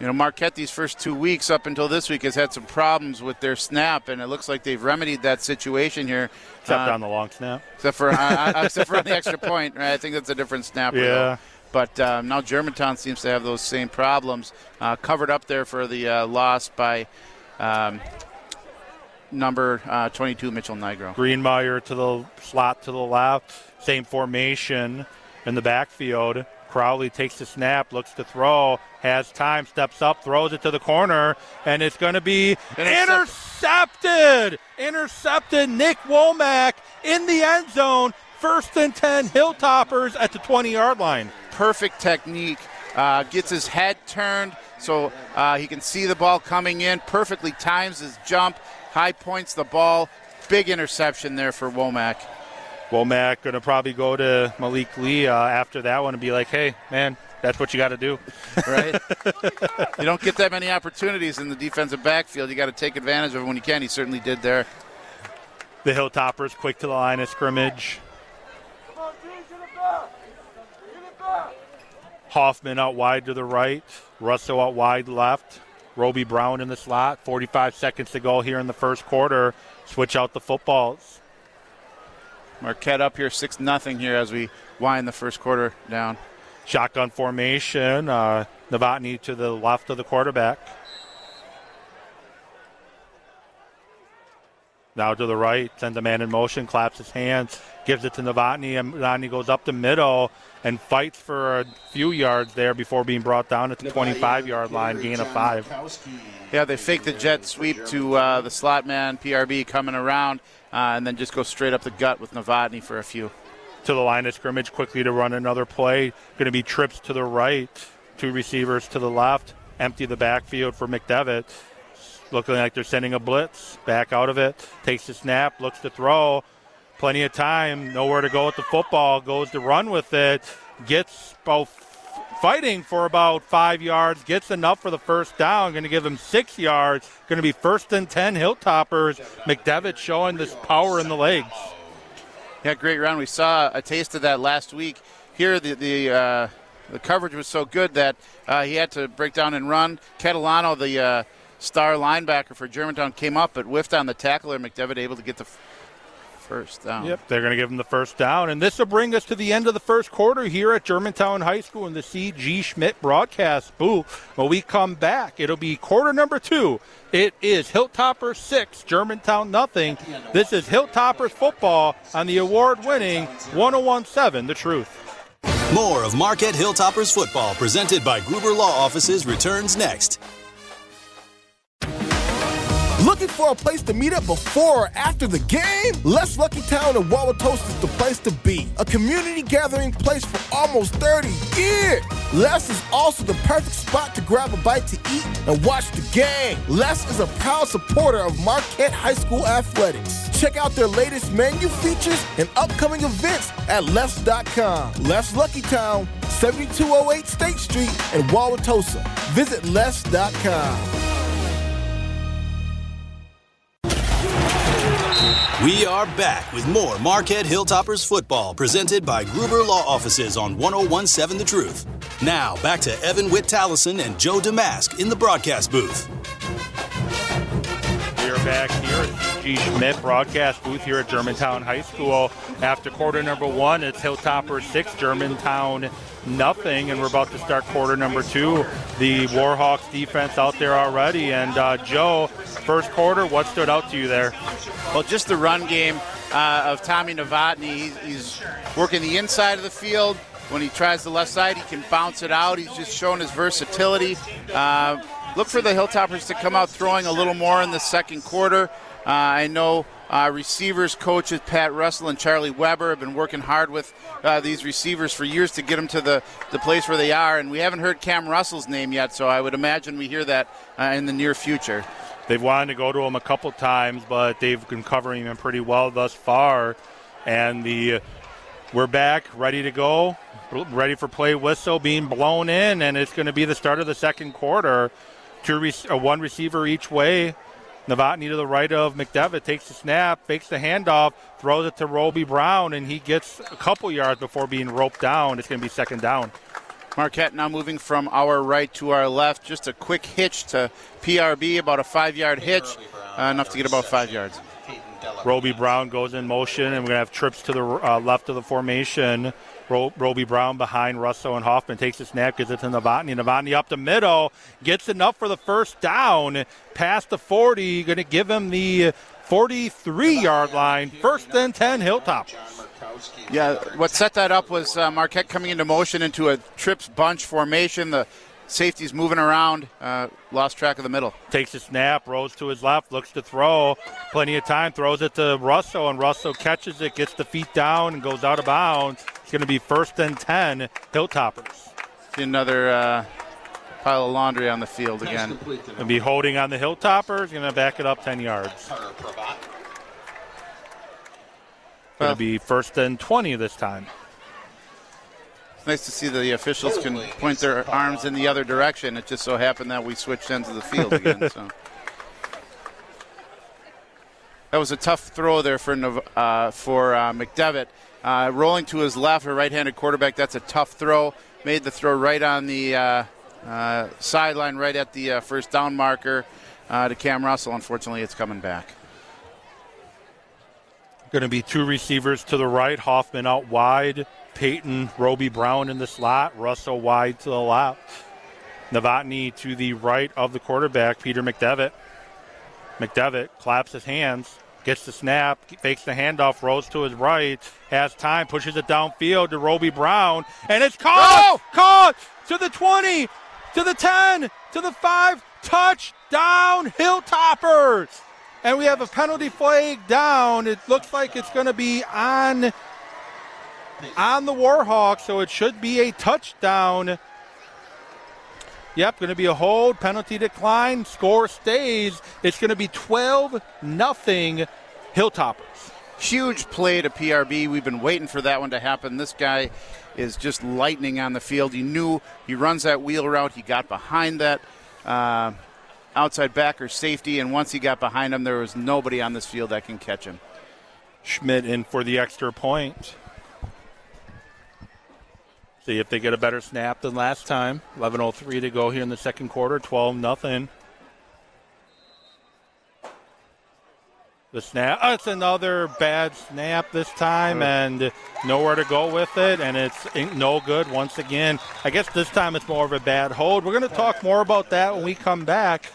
You know, Marquette these first two weeks up until this week has had some problems with their snap, and it looks like they've remedied that situation here. Except uh, on the long snap. Except for uh, except for on the extra point, right? I think that's a different snap. Yeah. Though. But um, now Germantown seems to have those same problems. Uh, covered up there for the uh, loss by um, number uh, 22, Mitchell Nigro. Greenmeyer to the slot to the left. Same formation in the backfield. Crowley takes the snap, looks to throw, has time, steps up, throws it to the corner, and it's going to be intercepted. Intercepted. Nick Womack in the end zone. First and 10, Hilltoppers at the 20 yard line perfect technique. Uh, gets his head turned so uh, he can see the ball coming in. Perfectly times his jump. High points the ball. Big interception there for Womack. Womack going to probably go to Malik Lee uh, after that one and be like, hey, man, that's what you got to do. Right? you don't get that many opportunities in the defensive backfield. You got to take advantage of it when you can. He certainly did there. The Hilltoppers quick to the line of scrimmage. Hoffman out wide to the right. Russell out wide left. Roby Brown in the slot. 45 seconds to go here in the first quarter. Switch out the footballs. Marquette up here 6 nothing here as we wind the first quarter down. Shotgun formation. Uh, Novotny to the left of the quarterback. Now to the right, sends a man in motion, claps his hands, gives it to Novotny, and Novotny goes up the middle and fights for a few yards there before being brought down at the 25 yard line, gain of five. Yeah, they fake the jet sweep to uh, the slot man, PRB coming around, uh, and then just go straight up the gut with Novotny for a few. To the line of scrimmage quickly to run another play. Going to be trips to the right, two receivers to the left, empty the backfield for McDevitt looking like they're sending a blitz. Back out of it, takes the snap, looks to throw. Plenty of time, nowhere to go with the football. Goes to run with it, gets both fighting for about five yards, gets enough for the first down. Going to give him six yards. Going to be first and ten. Hilltoppers. McDevitt showing this power in the legs. Yeah, great run. We saw a taste of that last week. Here, the the uh, the coverage was so good that uh, he had to break down and run. Catalano, the uh, star linebacker for Germantown, came up but whiffed on the tackler. McDevitt able to get the first down. Yep, they're going to give him the first down. And this will bring us to the end of the first quarter here at Germantown High School in the C.G. Schmidt broadcast booth. When we come back, it'll be quarter number two. It is Hilltoppers 6, Germantown nothing. This is Hilltoppers football on the award winning 1017 The Truth. More of Marquette Hilltoppers football presented by Gruber Law Offices returns next. Looking for a place to meet up before or after the game? Leff's Lucky Town in Wauwatosa is the place to be. A community gathering place for almost 30 years. Leff's is also the perfect spot to grab a bite to eat and watch the game. Leff's is a proud supporter of Marquette High School athletics. Check out their latest menu features and upcoming events at Leffs.com. Leff's Lucky Town, 7208 State Street in Wauwatosa. Visit Leffs.com. We are back with more Marquette Hilltoppers football presented by Gruber Law Offices on 1017 The Truth. Now, back to Evan Witt Tallison and Joe Damask in the broadcast booth. We are back here at G. Schmidt broadcast booth here at Germantown High School. After quarter number one, it's Hilltopper 6, Germantown nothing, and we're about to start quarter number two. The Warhawks defense out there already. And uh, Joe, first quarter, what stood out to you there? Well, just the run game uh, of Tommy Novotny. He's, working the inside of the field. When he tries the left side, he can bounce it out. He's just showing his versatility. Uh, look for the Hilltoppers to come out throwing a little more in the second quarter. Uh, I know uh, receivers coaches Pat Russell and Charlie Weber have been working hard with uh, these receivers for years to get them to the, the place where they are. And we haven't heard Cam Russell's name yet, so I would imagine we hear that uh, in the near future. They've wanted to go to him a couple times, but they've been covering him pretty well thus far. And the we're back, ready to go, ready for play whistle being blown in, and it's going to be the start of the second quarter. Two, uh, one receiver each way. Novotny to the right of McDevitt takes the snap, fakes the handoff, throws it to Roby Brown, and he gets a couple yards before being roped down. It's going to be second down. Marquette now moving from our right to our left. Just a quick hitch to PRB, about a five yard hitch, uh, enough to get about five yards. Roby Brown goes in motion, and we're going to have trips to the uh, left of the formation. Ro- Roby Brown behind Russo and Hoffman takes the snap, gives it to Novotny. Novotny up the middle, gets enough for the first down, past the 40, going to give him the 43 yard line. First and 10, Hilltop. Yeah, what set that up was uh, Marquette coming into motion into a trips bunch formation. The safety's moving around, uh, lost track of the middle. Takes a snap, rolls to his left, looks to throw. Plenty of time, throws it to Russell, and Russell catches it, gets the feet down, and goes out of bounds. It's going to be first and 10, Hilltoppers. See another uh, pile of laundry on the field again. And be holding on the Hilltoppers, going to back it up 10 yards. Going to be first and 20 this time. It's nice to see the officials can point their arms in the other direction. It just so happened that we switched ends of the field again. so that was a tough throw there for uh, for uh, McDevitt. Uh, rolling to his left, a right-handed quarterback. That's a tough throw. Made the throw right on the uh, uh, sideline, right at the uh, first down marker to Cam Russell. Unfortunately, it's coming back. Going to be two receivers to the right. Hoffman out wide. Peyton, Roby Brown in the slot. Russell wide to the left. Novotny to the right of the quarterback, Peter McDevitt. McDevitt claps his hands, gets the snap, fakes the handoff, rolls to his right, has time, pushes it downfield to Roby Brown, and it's caught! Caught to the 20, to the 10, to the 5, touchdown, Hilltoppers! and we have a penalty flag down. It looks like it's going to be on on the Warhawk, so it should be a touchdown. Yep, going to be a hold, penalty decline, score stays. It's going to be 12 nothing Hilltoppers. Huge play to PRB. We've been waiting for that one to happen. This guy is just lightning on the field. He knew he runs that wheel route. He got behind that. Uh, outside backer safety, and once he got behind him, there was nobody on this field that can catch him. Schmidt in for the extra point. See if they get a better snap than last time. 11:03 to go here in the second quarter. 12 nothing. The snap. Oh, it's another bad snap this time, and nowhere to go with it, and it's no good once again. I guess this time it's more of a bad hold. We're going to talk more about that when we come back.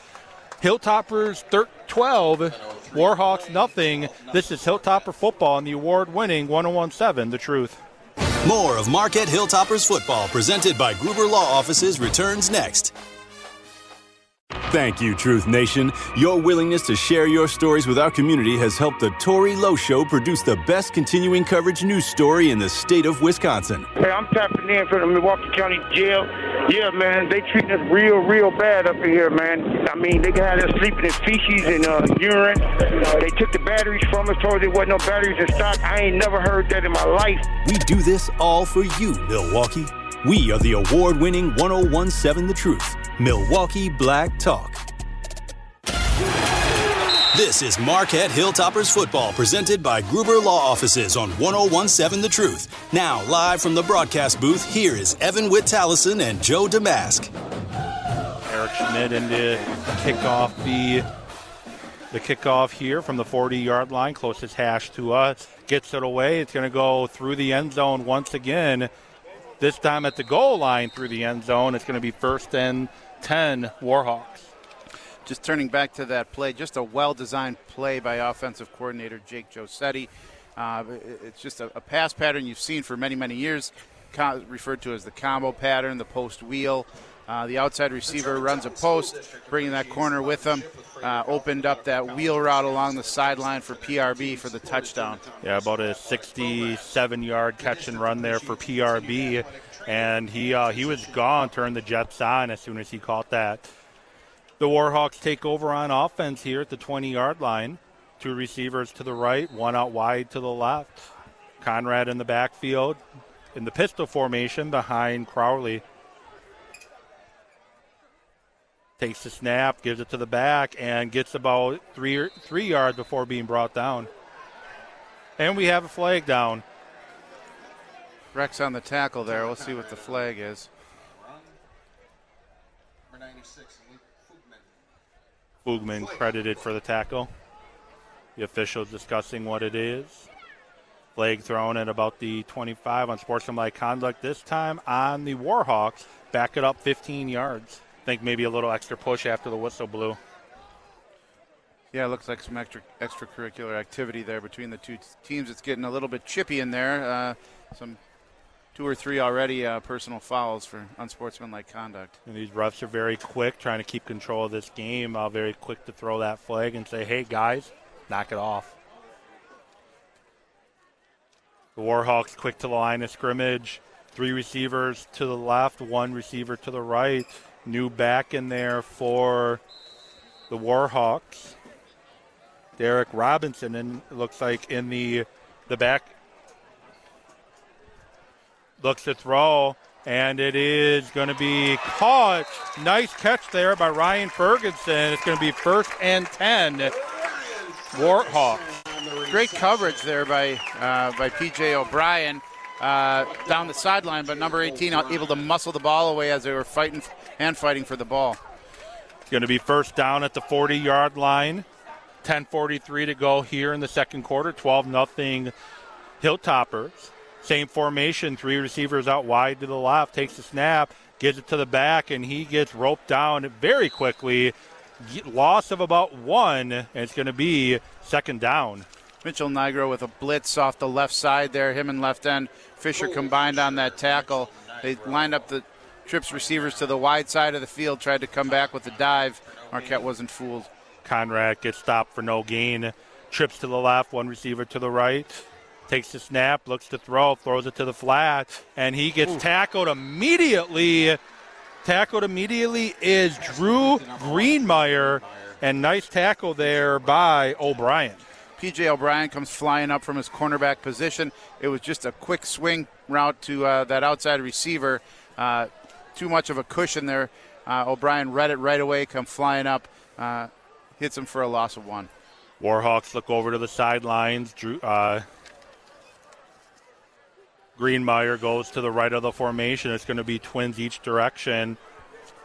Hilltoppers 12, Warhawks nothing. This is Hilltopper football and the award-winning 1017 The Truth. More of Marquette Hilltoppers football presented by Gruber Law Offices returns next. Thank you, Truth Nation. Your willingness to share your stories with our community has helped the Tory Lowe Show produce the best continuing coverage news story in the state of Wisconsin. Hey, I'm tapping in for the Milwaukee County Jail. Yeah, man, they treating us real, real bad up in here, man. I mean, they had us sleeping in feces and uh, urine. They took the batteries from us, told us there wasn't no batteries in stock. I ain't never heard that in my life. We do this all for you, Milwaukee. We are the award winning 1017 The Truth, Milwaukee Black Talk. This is Marquette Hilltoppers football presented by Gruber Law Offices on 1017 The Truth. Now, live from the broadcast booth, here is Evan Witt-Tallison and Joe Damask. Eric Schmidt in to kick off the the kickoff here from the 40 yard line, closest hash to us. Gets it away. It's going to go through the end zone once again. This time at the goal line through the end zone. It's going to be first and 10 Warhawks just turning back to that play, just a well-designed play by offensive coordinator Jake Josetti. Uh, it's just a, a, pass pattern you've seen for many, many years, referred to as the combo pattern, the post wheel. Uh, the outside receiver runs a post, bringing that corner with him. Uh, opened up that wheel route along the sideline for PRB for the touchdown. Yeah, about a 67-yard catch and run there for PRB, and he uh, he was gone. Turned the Jets on as soon as he caught that. The Warhawks take over on offense here at the 20 yard line. Two receivers to the right, one out wide to the left. Conrad in the backfield in the pistol formation behind Crowley. Takes the snap, gives it to the back, and gets about three three yards before being brought down. And we have a flag down. Rex on the tackle there. We'll see what the flag is. Fugman credited for the tackle. The officials discussing what it is. Flag thrown at about the 25 on sportsmanlike conduct. This time on the Warhawks. Back it up 15 yards. Think maybe a little extra push after the whistle blew. Yeah, it looks like some extra extracurricular activity there between the two teams. It's getting a little bit chippy in there. Uh, some two or three already uh, personal fouls for unsportsmanlike conduct. And these refs are very quick, trying to keep control of this game. Uh, very quick to throw that flag and say, "Hey guys, knock it off." The Warhawks quick to the line of scrimmage. Three receivers to the left, one receiver to the right. New back in there for the Warhawks. Derek Robinson, and looks like in the the back looks to throw, and it is going to be caught. Nice catch there by Ryan Ferguson. It's going to be first and 10. Warhawks. Great coverage there by uh, by PJ O'Brien uh, down the sideline, but number 18 able to muscle the ball away as they were fighting and fighting for the ball. It's going to be first down at the 40 yard line. 10:43 to go here in the second quarter. 12 nothing Hilltoppers. Same formation, three receivers out wide to the left, takes the snap, gives it to the back, and he gets roped down very quickly. Loss of about one, and it's going to be second down. Mitchell Nigro with a blitz off the left side there, him and left end. Fisher combined on that tackle. They lined up the trips receivers to the wide side of the field, tried to come back with a dive. Marquette wasn't fooled. Conrad gets stopped for no gain. Trips to the left, one receiver to the right takes the snap, looks to throw, throws it to the flat, and he gets Ooh. tackled immediately. Tackled immediately is Drew Greenmeyer, and nice tackle there by O'Brien. PJ O'Brien comes flying up from his cornerback position. It was just a quick swing route to uh, that outside receiver. Uh, too much of a cushion there. Uh, O'Brien read it right away, come flying up, uh, hits him for a loss of one. Warhawks look over to the sidelines. Drew, uh, Greenmeyer goes to the right of the formation. It's going to be twins each direction.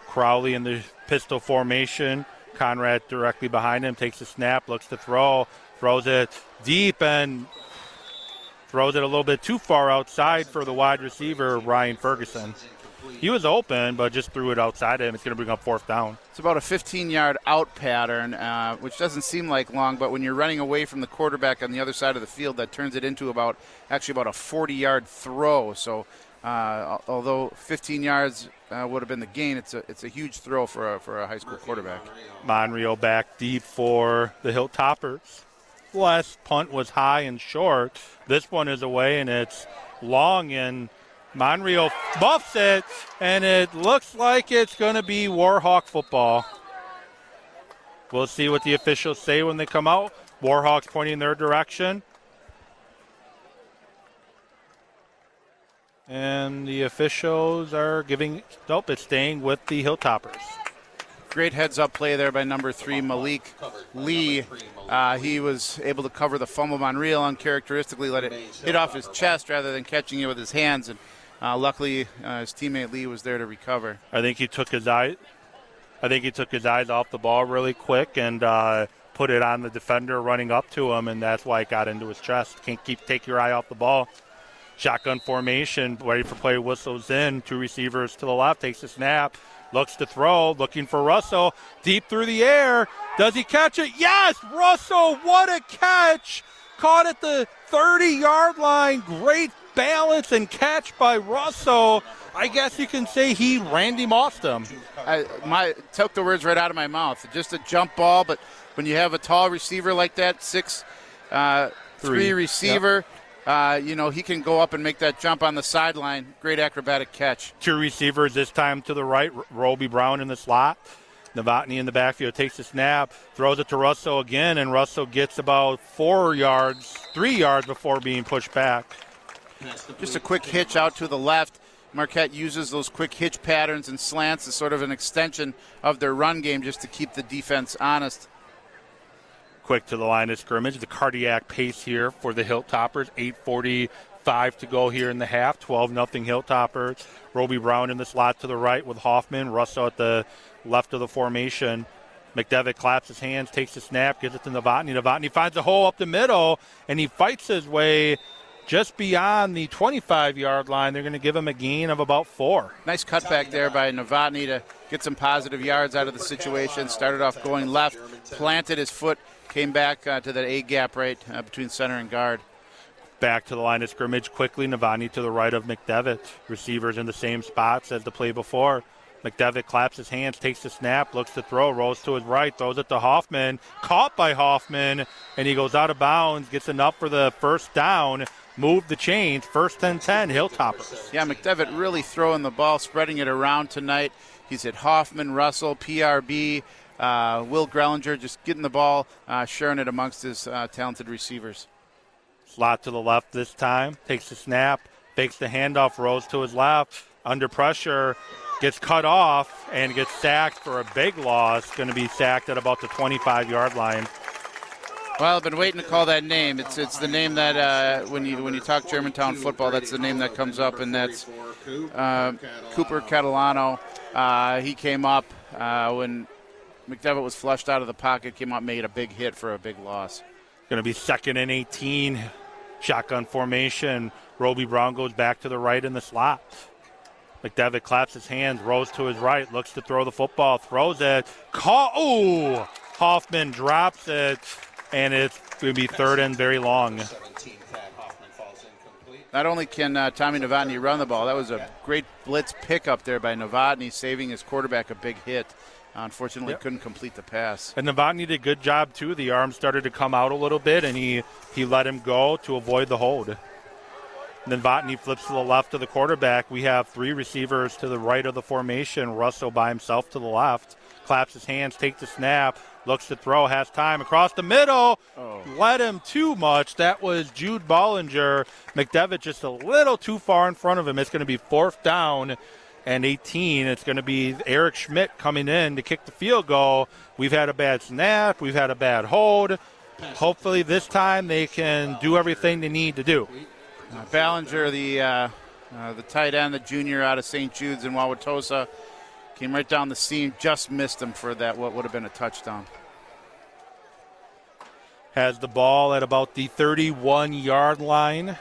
Crowley in the pistol formation. Conrad directly behind him takes the snap, looks to throw, throws it deep, and throws it a little bit too far outside for the wide receiver, Ryan Ferguson. He was open, but just threw it outside him. It's going to bring up fourth down. It's about a 15 yard out pattern, uh, which doesn't seem like long, but when you're running away from the quarterback on the other side of the field, that turns it into about actually about a 40 yard throw. So, uh, although 15 yards uh, would have been the gain, it's a, it's a huge throw for a, for a high school quarterback. Monreal back deep for the Hilltoppers. Last punt was high and short. This one is away, and it's long and Monreal buffs it, and it looks like it's going to be Warhawk football. We'll see what the officials say when they come out. Warhawks pointing their direction. And the officials are giving, nope, it's staying with the Hilltoppers. Great heads up play there by number three, Malik Lee. Uh, he was able to cover the fumble. Monreal uncharacteristically let it hit off his chest rather than catching it with his hands. And uh, luckily, uh, his teammate Lee was there to recover. I think he took his eye. I think he took his eyes off the ball really quick and uh, put it on the defender running up to him, and that's why it got into his chest. Can't keep take your eye off the ball. Shotgun formation, ready for play. Whistles in. Two receivers to the left. Takes a snap. Looks to throw. Looking for Russell. Deep through the air. Does he catch it? Yes, Russell. What a catch! Caught at the 30 yard line. Great balance and catch by Russell. I guess you can say he Randy mossed him. I my took the words right out of my mouth. Just a jump ball, but when you have a tall receiver like that, six uh, three. three receiver. Yep. Uh, you know, he can go up and make that jump on the sideline. Great acrobatic catch. Two receivers this time to the right. Roby Brown in the slot. Novotny in the backfield takes the snap, throws it to Russell again, and Russell gets about four yards, three yards before being pushed back. Just a quick hitch out to the left. Marquette uses those quick hitch patterns and slants as sort of an extension of their run game just to keep the defense honest. Quick to the line of scrimmage. The cardiac pace here for the Hilltoppers. 8.45 to go here in the half. 12 nothing Hilltoppers. Roby Brown in the slot to the right with Hoffman. Russell at the left of the formation. McDevitt claps his hands, takes the snap, gives it to Novotny. Novotny finds a hole up the middle, and he fights his way just beyond the 25 yard line. They're going to give him a gain of about four. Nice cutback there by Novotny to get some positive yards out of the situation. Started off going left, planted his foot, came back uh, to that A gap right uh, between center and guard. Back to the line of scrimmage quickly. Novotny to the right of McDevitt. Receivers in the same spots as the play before. McDevitt claps his hands, takes the snap, looks to throw, rolls to his right, throws it to Hoffman. Caught by Hoffman, and he goes out of bounds, gets enough for the first down. Move the chains. First 10 10, Hilltoppers. Yeah, McDevitt really throwing the ball, spreading it around tonight. He's at Hoffman, Russell, PRB, uh, Will Grellinger, just getting the ball, uh, sharing it amongst his uh, talented receivers. Slot to the left this time, takes the snap, fakes the handoff, rolls to his left, under pressure, gets cut off and gets sacked for a big loss. Going to be sacked at about the 25 yard line. Well, I've been waiting to call that name. It's it's the name that uh, when you when you talk Germantown football, that's the name that comes up, and that's uh, Cooper Catalano. Uh, he came up uh, when McDevitt was flushed out of the pocket, came up, made a big hit for a big loss. Going to be second and 18, shotgun formation. Roby Brown goes back to the right in the slot. McDevitt claps his hands, rolls to his right, looks to throw the football, throws it. Call. Oh, Hoffman drops it, and it's going to be third and very long. Not only can uh, Tommy Novotny run the ball, that was a great blitz pick up there by Novotny, saving his quarterback a big hit. Unfortunately, yep. couldn't complete the pass. And Novotny did a good job too. The arm started to come out a little bit, and he he let him go to avoid the hold. And then Novotny flips to the left of the quarterback. We have three receivers to the right of the formation. Russell by himself to the left. Claps his hands, takes the snap, looks to throw, has time across the middle. Oh. Led him too much. That was Jude Bollinger. McDevitt just a little too far in front of him. It's going to be fourth down and 18. It's going to be Eric Schmidt coming in to kick the field goal. We've had a bad snap. We've had a bad hold. Hopefully, this time they can do everything they need to do. Uh, Ballinger, the uh, uh, the tight end, the junior out of St. Jude's in Wauwatosa, came right down the seam, just missed him for that what would have been a touchdown. Has the ball at about the 31 yard line.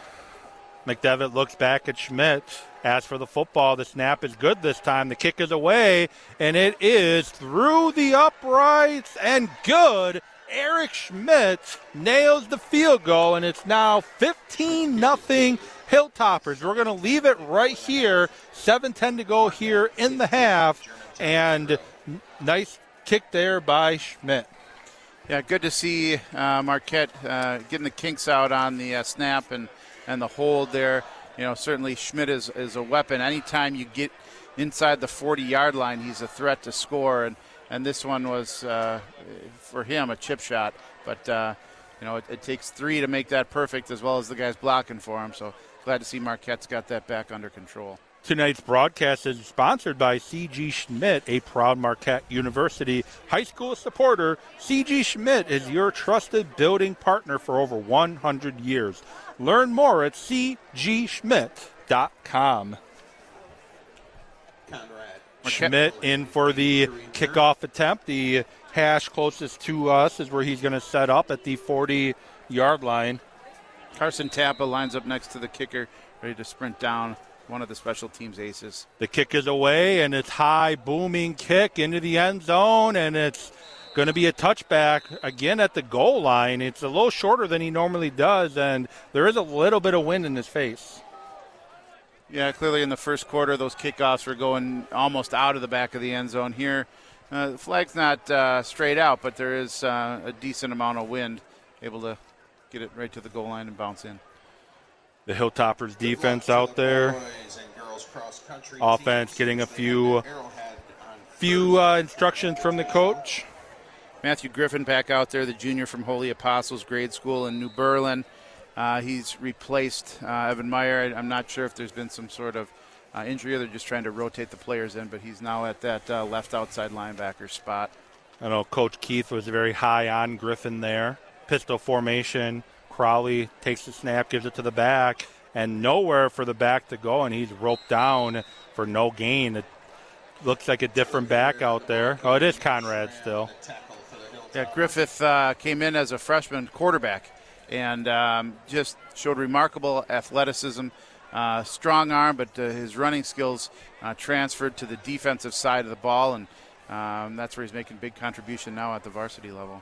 McDevitt looks back at Schmidt. As for the football, the snap is good this time. The kick is away, and it is through the uprights and good. Eric Schmidt nails the field goal, and it's now 15 nothing Hilltoppers. We're going to leave it right here. 7:10 to go here in the half, and nice kick there by Schmidt. Yeah, good to see uh, Marquette uh, getting the kinks out on the uh, snap and, and the hold there. You know, certainly Schmidt is, is a weapon. Anytime you get inside the 40 yard line, he's a threat to score. And, and this one was, uh, for him, a chip shot. But, uh, you know, it, it, takes three to make that perfect as well as the guys blocking for him. So glad to see Marquette's got that back under control. Tonight's broadcast is sponsored by C.G. Schmidt, a proud Marquette University high school supporter. C.G. Schmidt is your trusted building partner for over 100 years. Learn more at cgschmidt.com. Schmidt in for the kickoff attempt. The hash closest to us is where he's going to set up at the 40 yard line. Carson Tappa lines up next to the kicker, ready to sprint down one of the special teams aces. The kick is away, and it's high, booming kick into the end zone, and it's going to be a touchback again at the goal line. It's a little shorter than he normally does, and there is a little bit of wind in his face. Yeah, clearly in the first quarter, those kickoffs were going almost out of the back of the end zone. Here, uh, the flag's not uh, straight out, but there is uh, a decent amount of wind, able to get it right to the goal line and bounce in. The Hilltoppers defense out there. Offense getting a few few uh, instructions from the coach. Matthew Griffin back out there, the junior from Holy Apostles Grade School in New Berlin. Uh, he's replaced uh, Evan Meyer. I'm not sure if there's been some sort of uh, injury or they're just trying to rotate the players in, but he's now at that uh, left outside linebacker spot. I know Coach Keith was very high on Griffin there. Pistol formation. Crowley takes the snap, gives it to the back, and nowhere for the back to go, and he's roped down for no gain. It looks like a different back out there. Oh, it is Conrad still. Yeah, Griffin uh, came in as a freshman quarterback and um, just showed remarkable athleticism, uh, strong arm, but uh, his running skills uh, transferred to the defensive side of the ball, and um, that's where he's making big contribution now at the varsity level.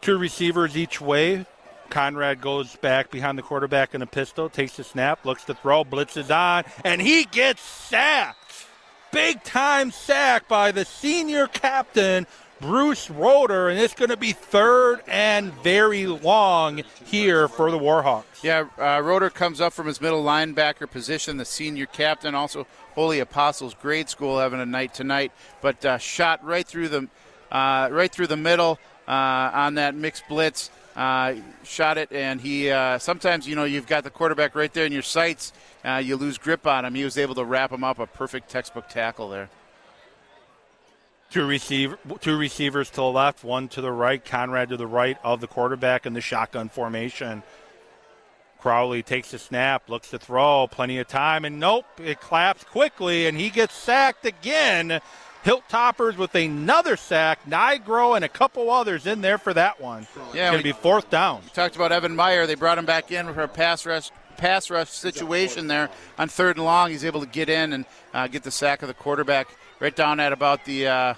Two receivers each way. Conrad goes back behind the quarterback in a pistol, takes the snap, looks to throw, blitzes on, and he gets sacked. Big time sack by the senior captain Bruce Roder, and it's going to be third and very long here for the Warhawks. Yeah, uh, Roder comes up from his middle linebacker position, the senior captain, also Holy Apostles grade school having a night tonight, but uh, shot right through the uh, right through the middle on that mixed blitz. Uh, shot it, and he uh, sometimes you know you've got the quarterback right there in your sights. you lose grip on him. He was able to wrap him up. A perfect textbook tackle there. Two receiver, two receivers to the left, one to the right. Conrad to the right of the quarterback in the shotgun formation. Crowley takes the snap, looks to throw, plenty of time, and nope, it claps quickly, and he gets sacked again. Hilltoppers with another sack, Nigro and a couple others in there for that one. Yeah, going to be fourth down. We talked about Evan Meyer. They brought him back in for a pass rush pass rush situation there on third and long. He's able to get in and uh, get the sack of the quarterback right down at about the uh,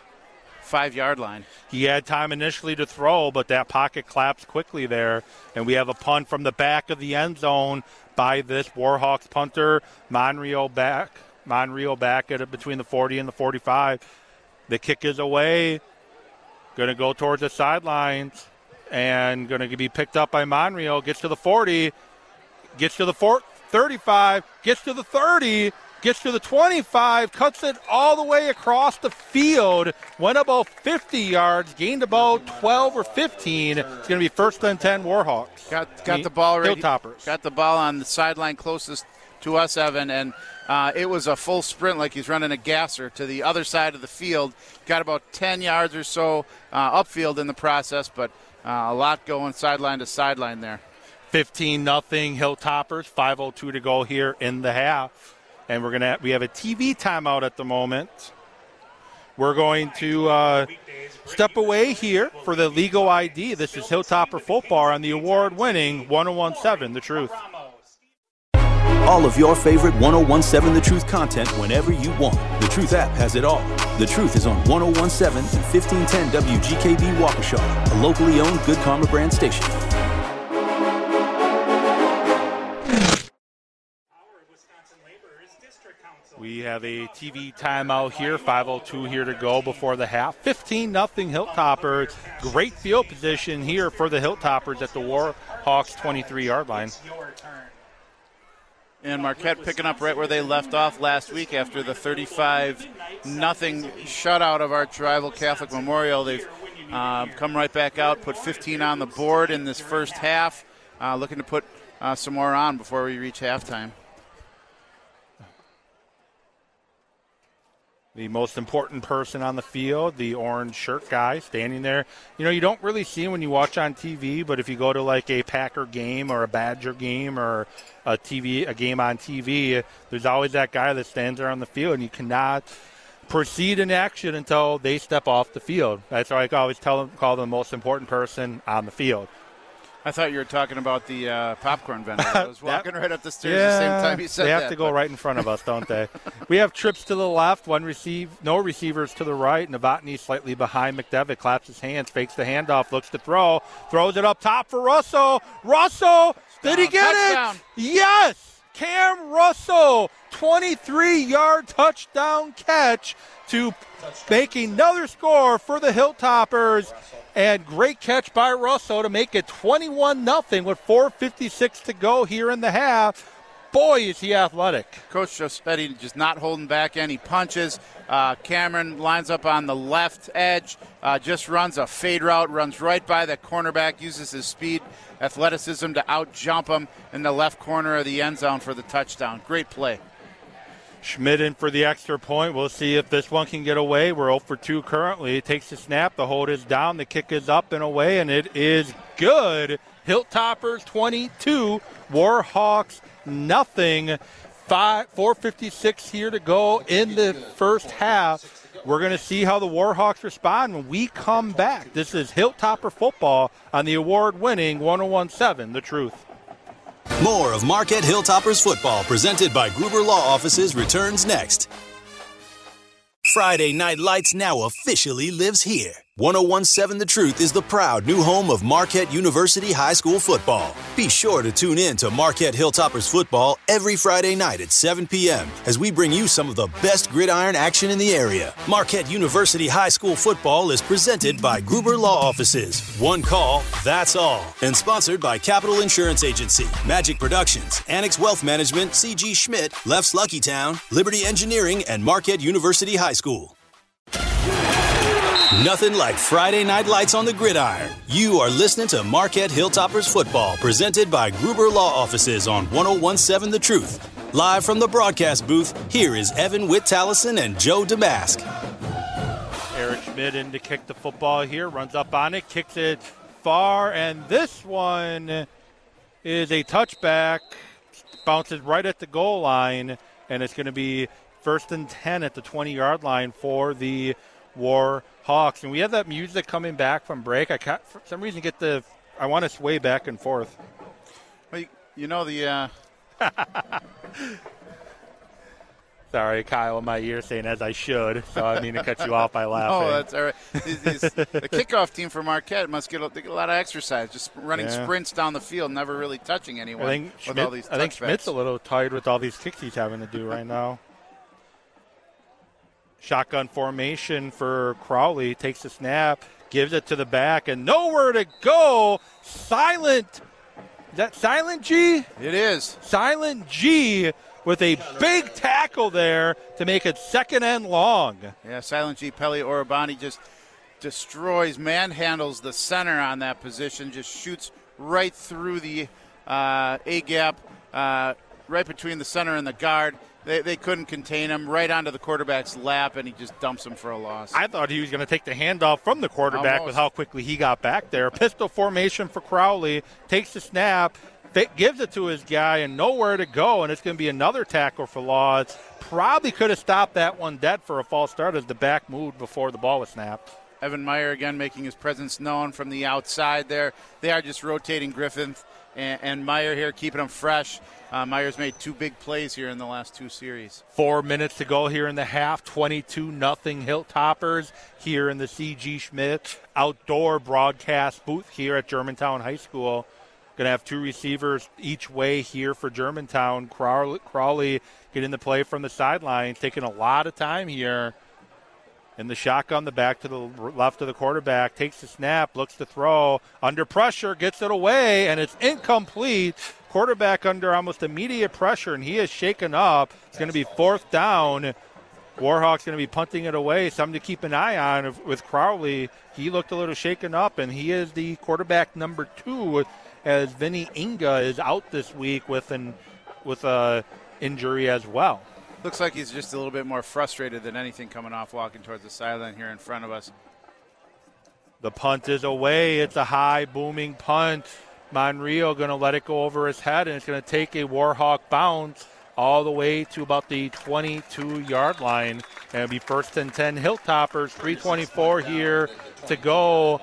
five yard line. He had time initially to throw, but that pocket collapsed quickly there. And we have a punt from the back of the end zone by this Warhawks punter, Monreal back. Monreal back at it between the 40 and the 45. The kick is away. Going to go towards the sidelines and going to be picked up by Monreal. Gets to the 40, gets to the 35, gets to the 30, gets to the 25, cuts it all the way across the field, went about 50 yards, gained about 12 or 15. It's going to be first and 10 Warhawks. Got got the ball right. Hilltoppers. Got the ball on the sideline closest to us, Evan, and uh, it was a full sprint like he's running a gasser to the other side of the field. Got about 10 yards or so uh, upfield in the process, but uh, a lot going sideline to sideline there. 15 nothing Hilltoppers, 5:02 to go here in the half, and we're gonna we have a TV timeout at the moment. We're going to uh, step away here for the legal ID. This is Hilltopper football on the award-winning 1017 The Truth. All of your favorite 1017 The Truth content whenever you want. The Truth app has it all. The Truth is on 1017 and 1510 WGKB Waukesha, a locally owned Good Karma brand station. We have a TV timeout here, 5:02 here to go before the half. 15 nothing Hilltoppers. Great field position here for the Hilltoppers at the Warhawks 23-yard line. And Marquette picking up right where they left off last week after the 35 nothing shutout of our rival Catholic Memorial. They've uh, come right back out, put 15 on the board in this first half, uh, looking to put uh, some more on before we reach halftime. The most important person on the field, the orange shirt guy standing there. You know, you don't really see him when you watch on TV, but if you go to like a Packer game or a Badger game or a TV a game on TV, there's always that guy that stands there on the field, and you cannot proceed in action until they step off the field. That's why I always tell them call them the most important person on the field. I thought you were talking about the uh, popcorn vendor. I was walking That- right up the stairs yeah, the same time you said that. they have that, to go but- right in front of us, don't they? we have trips to the left, one receive, no receivers to the right. Novotny slightly behind McDevitt, claps his hands, fakes the handoff, looks to throw, throws it up top for Russell. Russell, did he get Touchdown. it? Yes, Cam Russell, 23-yard touchdown catch to make another score for the Hilltoppers. And great catch by Russell to make it 21 0 with 4.56 to go here in the half. Boy, is he athletic. Coach Jospetti just not holding back any punches. Uh, Cameron lines up on the left edge, uh, just runs a fade route, runs right by the cornerback, uses his speed, athleticism to out jump him in the left corner of the end zone for the touchdown. Great play. Schmidt in for the extra point. We'll see if this one can get away. We're 0 for 2 currently. It takes the snap. The hold is down. The kick is up and away, and it is good. Hilltoppers 22, Warhawks nothing. Five, 456 here to go in the first half. We're going to see how the Warhawks respond when we come back. This is Hilltopper football on the award winning 1017 The Truth. More of Marquette Hilltoppers football presented by Gruber Law Offices returns next. Friday Night Lights now officially lives here. 1017 The Truth is the proud new home of Marquette University High School football. Be sure to tune in to Marquette Hilltoppers football every Friday night at 7 p.m. as we bring you some of the best gridiron action in the area. Marquette University High School football is presented by Gruber Law Offices. One call, that's all. And sponsored by Capital Insurance Agency, Magic Productions, Annex Wealth Management, CG Schmidt, Leff's Lucky Town, Liberty Engineering, and Marquette University High School. Nothing like Friday night lights on the gridiron. You are listening to Marquette Hilltoppers football, presented by Gruber Law Offices on 1017 The Truth. Live from the broadcast booth, here is Evan Witt Tallison and Joe Damask. Eric Schmidt in to kick the football here, runs up on it, kicks it far, and this one is a touchback, bounces right at the goal line, and it's going to be first and 10 at the 20 yard line for the War Hawks. And we have that music coming back from break. I can't, for some reason, get the, I want to sway back and forth. Well, you, you know the. Uh, Sorry, Kyle, in my ear saying as I should. So I mean to cut you off by laughing. Oh, that's all right. These- these- the kickoff team for Marquette must get a, get a lot of exercise, just running Yeah. sprints down the field, never really touching anyone I think, with Schmidt, all these I think. Schmidt's a little tired with all these kicks he's having to do right now. Shotgun formation for Crowley. Takes the snap, gives it to the back, and nowhere to go. Silent. Is that Silent G? It is. Silent G with a big tackle there to make it second and long. Yeah, Silent G. Pelly Orabani just destroys, manhandles the center on that position, just shoots right through the uh, A gap, uh, right between the center and the guard. They, they couldn't contain him, right onto the quarterback's lap, and he just dumps him for a loss. I thought he was going to take the handoff from the quarterback Almost. with how quickly he got back there. Pistol formation for Crowley. Takes the snap. gives it to his guy and nowhere to go, and it's going to be another tackle for loss. Probably could have stopped that one dead for a false start as the back moved before the ball was snapped. Evan Meyer again making his presence known from the outside there. They are just rotating Griffin and, and Meyer here, keeping them fresh. Uh, Meyer's made two big plays here in the last two series. Four minutes to go here in the half. 22 nothing Hilltoppers here in the C.G. Schmidt outdoor broadcast booth here at Germantown High School. Going to have two receivers each way here for Germantown. Crowley, Crowley getting the play from the sideline, taking a lot of time here. And the shotgun, the back to the left of the quarterback, takes the snap, looks to throw, under pressure, gets it away, and it's incomplete. Quarterback under almost immediate pressure, and he is shaken up. It's going to be fourth down. Warhawks going to be punting it away. Something to keep an eye on with Crowley. He looked a little shaken up, and he is the quarterback number two as Vinny Inga is out this week with an with a injury as well. Looks like he's just a little bit more frustrated than anything coming off walking towards the sideline here in front of us. The punt is away. It's a high booming punt. Monreal going to let it go over his head, and it's going to take a Warhawk bounce all the way to about the 22 yard line. And it'll be first and 10 Hilltoppers. 324 here to go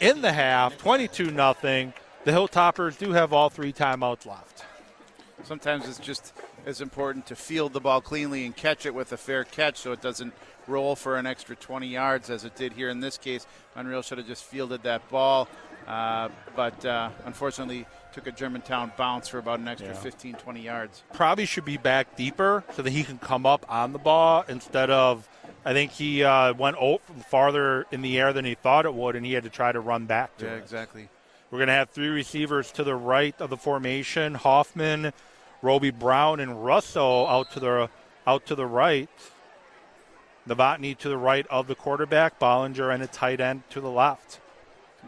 in the half. 22 nothing. The Hilltoppers do have all three timeouts left. Sometimes it's just as important to field the ball cleanly and catch it with a fair catch so it doesn't roll for an extra 20 yards as it did here in this case. Monreal should have just fielded that ball, uh, but uh, unfortunately took a Germantown bounce for about an extra yeah. 15, 20 yards. Probably should be back deeper so that he can come up on the ball instead of. I think he uh, went farther in the air than he thought it would, and he had to try to run back to yeah, it. exactly. We're going to have three receivers to the right of the formation: Hoffman, Roby Brown and Russell out to the out to the right. Novotny to the right of the quarterback, Bollinger and a tight end to the left.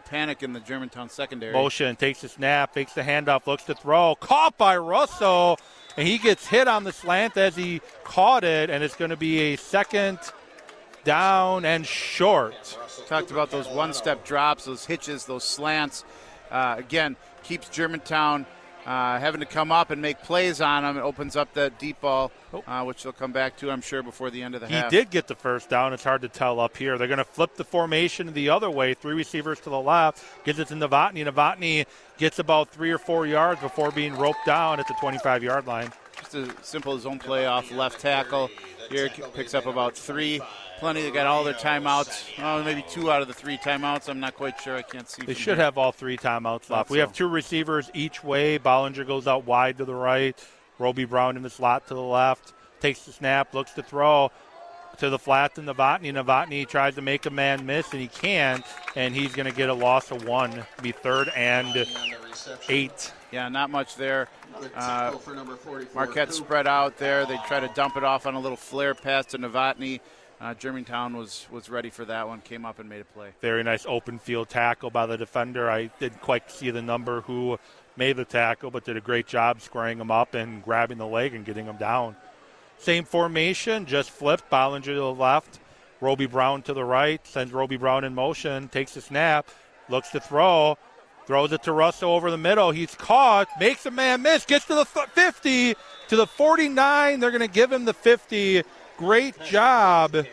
Panic in the Germantown secondary. Motion takes the snap, takes the handoff, looks to throw, caught by Russell, and he gets hit on the slant as he caught it, and it's going to be a second down and short. Talked about those one-step drops, those hitches, those slants. Uh, again, keeps Germantown uh, having to come up and make plays on him. It opens up that deep ball, oh. uh, which they'll come back to, I'm sure, before the end of the he half. He did get the first down. It's hard to tell up here. They're going to flip the formation the other way. Three receivers to the left. Gives it to Novotny. Novotny gets about three or four yards before being roped down at the 25 yard line. Just a simple zone play off left tackle. Here picks up about three plenty. They got all their timeouts. Oh, maybe two out of the three timeouts. I'm not quite sure. I can't see. They should have all three timeouts left. We so. have two receivers each way. Bollinger goes out wide to the right. Roby Brown in the slot to the left. Takes the snap, looks to throw to the flat to Novotny. Novotny tries to make a man miss, and he can't, and he's going to get a loss of one. Be third and eight. Yeah, not much there. Uh, Marquette spread out there. They try to dump it off on a little flare pass to Novotny. Uh, Germantown was was ready for that one. Came up and made a play. Very nice open field tackle by the defender. I didn't quite see the number who made the tackle, but did a great job squaring him up and grabbing the leg and getting him down. Same formation, just flipped. Bollinger to the left, Roby Brown to the right. Sends Roby Brown in motion. Takes the snap, looks to throw, throws it to Russell over the middle. He's caught, makes a man miss, gets to the 50, to the 49. They're going to give him the 50 Great job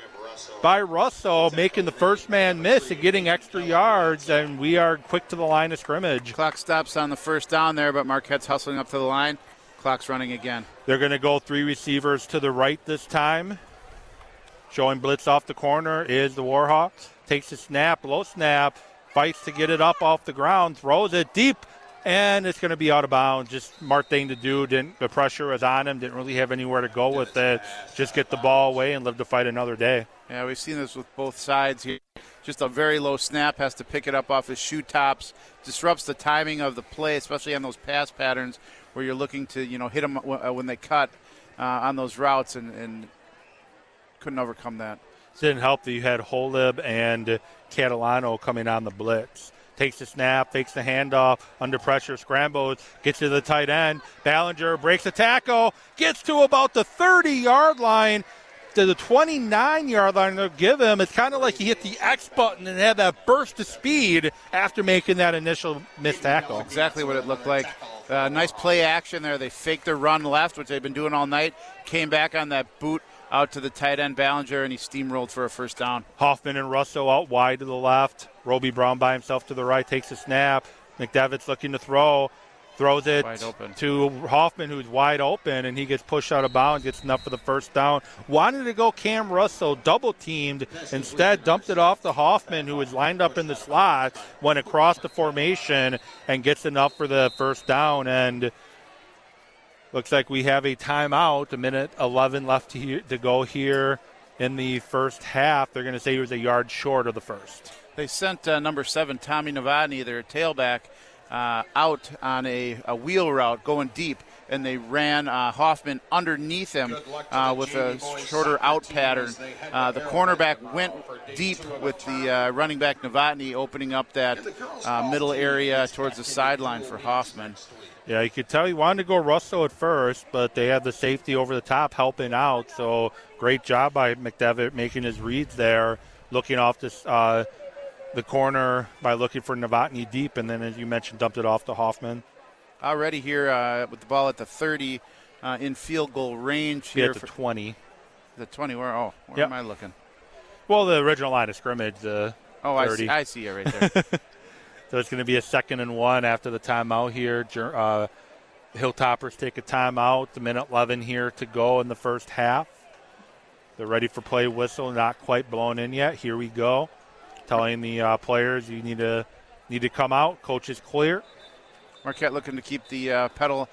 by Russell making the first man miss and getting extra yards, and we are quick to the line of scrimmage. Clock stops on the first down there, but Marquette's hustling up to the line. Clock's running again. They're going to go three receivers to the right this time. Showing blitz off the corner is the Warhawks. Takes a snap, low snap, fights to get it up off the ground, throws it deep and it's going to be out of bounds. Just smart thing to do. Didn't the pressure was on him? Didn't really have anywhere to go with it. Just get the ball away and live to fight another day. Yeah, we've seen this with both sides here. Just a very low snap has to pick it up off his shoe tops. Disrupts the timing of the play, especially on those pass patterns where you're looking to you know hit them uh, when they cut uh, on those routes, and, and couldn't overcome that. Didn't help that you had Holib and Catalano coming on the blitz takes the snap, takes the handoff, under pressure, scrambles, gets to the tight end. Ballinger breaks the tackle, gets to about the 30 yard line, to the 29 yard line. They'll give him. It's kind of like he hit the X button and had that burst of speed after making that initial missed tackle. Exactly what it looked like. Uh, nice play action there. They faked their run left, which they've been doing all night. Came back on that boot out to the tight end Ballinger, and he steamrolled for a first down. Hoffman and Russell out wide to the left. Roby Brown by himself to the right takes a snap. McDevitt's looking to throw. Throws it to Hoffman, who's wide open, and he gets pushed out of bounds, gets enough for the first down. Wanted to go Cam Russell, double teamed, instead dumped it off to Hoffman, who was lined up in the slot, went across the formation, and gets enough for the first down. And looks like we have a timeout, a minute 11 left to, to go here in the first half. They're going to say he was a yard short of the first. They sent uh, number seven, Tommy Novotny, their tailback uh, out on a, a, wheel route going deep, and they ran uh, Hoffman underneath him uh, with a shorter out pattern. Uh, the cornerback went deep with the uh, running back Novotny, opening up that uh, middle area towards the sideline for Hoffman. Yeah, you could tell he wanted to go Russell at first, but they had the safety over the top helping out. So great job by McDevitt making his reads there, looking off this the corner by looking for Novotny deep, and then, as you mentioned, dumped it off to Hoffman. Already here uh, with the ball at the 30 uh, in field goal range here. At the 20. The 20, where, oh, where yep. am I looking? Well, the original line of scrimmage, the Oh, 30. I see, I see it right there. so it's going to be a second and one after the timeout here. Uh, Hilltoppers take a timeout. The minute 11 here to go in the first half. They're ready for play whistle, not quite blown in yet. Here we go telling the uh, players you need to need to come out. Coach is clear. Marquette looking to keep the uh, pedal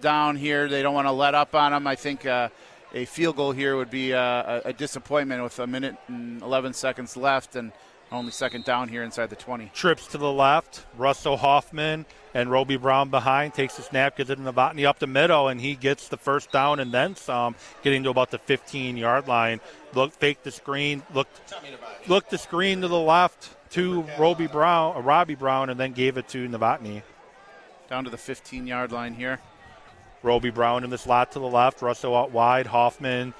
down here. They don't want to let up on them. I think uh, a field goal here would be uh, a, a, disappointment with a minute and 11 seconds left and only second down here inside the 20. Trips to the left. Russell Hoffman and Roby Brown behind takes the snap, gives it to Novotny up the middle, and he gets the first down and then some, getting to about the 15 yard line. Look, fake the screen, Look, looked the screen to the left to Roby Brown, uh, Robbie Brown, and then gave it to Novotny. Down to the 15 yard line here. Roby Brown in the slot to the left, Russell out wide, Hoffman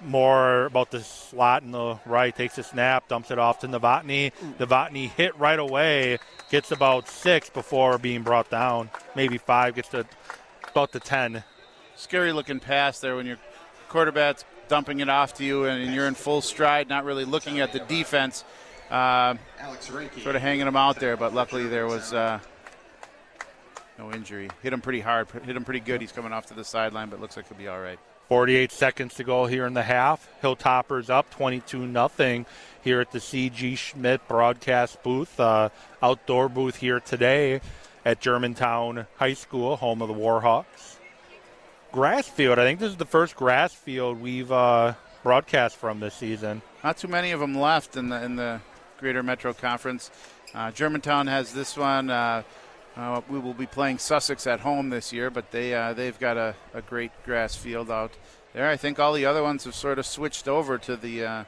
more about the slot in the right, takes a snap, dumps it off to Novotny. Novotny hit right away, gets about six before being brought down, maybe five, gets to about the 10. Scary looking pass there when your quarterback's dumping it off to you and you're in full stride, not really looking at the defense. Uh, sort of hanging him out there, but luckily there was uh, no injury. Hit him pretty hard, hit him pretty good. He's coming off to the sideline, but looks like he'll be all right. 48 seconds to go here in the half. Hilltoppers up 22 nothing here at the CG Schmidt broadcast booth, uh, outdoor booth here today at Germantown High School, home of the Warhawks. Grass field. I think this is the first grass field we've uh, broadcast from this season. Not too many of them left in the in the Greater Metro Conference. Uh, Germantown has this one. Uh, we will be playing Sussex at home this year, but they uh, they've got a, a great grass field out there. I think all the other ones have sort of switched over to the uh,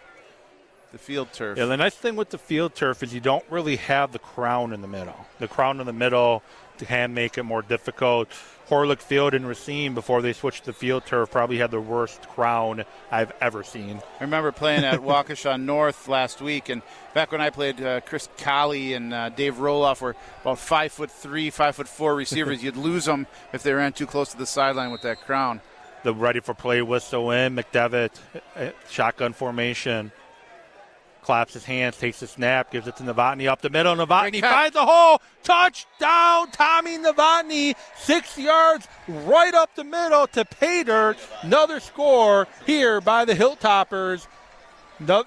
the field turf. Yeah, the nice thing with the field turf is you don't really have the crown in the middle. The crown in the middle can make it more difficult. Horlick Field and Racine, before they switched to field turf, probably had the worst crown I've ever seen. I remember playing at Waukesha North last week, and back when I played, uh, Chris Colley and uh, Dave Roloff were about five foot three, five foot four receivers. You'd lose them if they ran too close to the sideline with that crown. The ready for play whistle in, McDevitt, uh, shotgun formation claps his hands, takes the snap, gives it to Novotny up the middle. Novotny finds a hole. Touchdown, Tommy Novotny. Six yards right up the middle to pay dirt. Another score here by the Hilltoppers.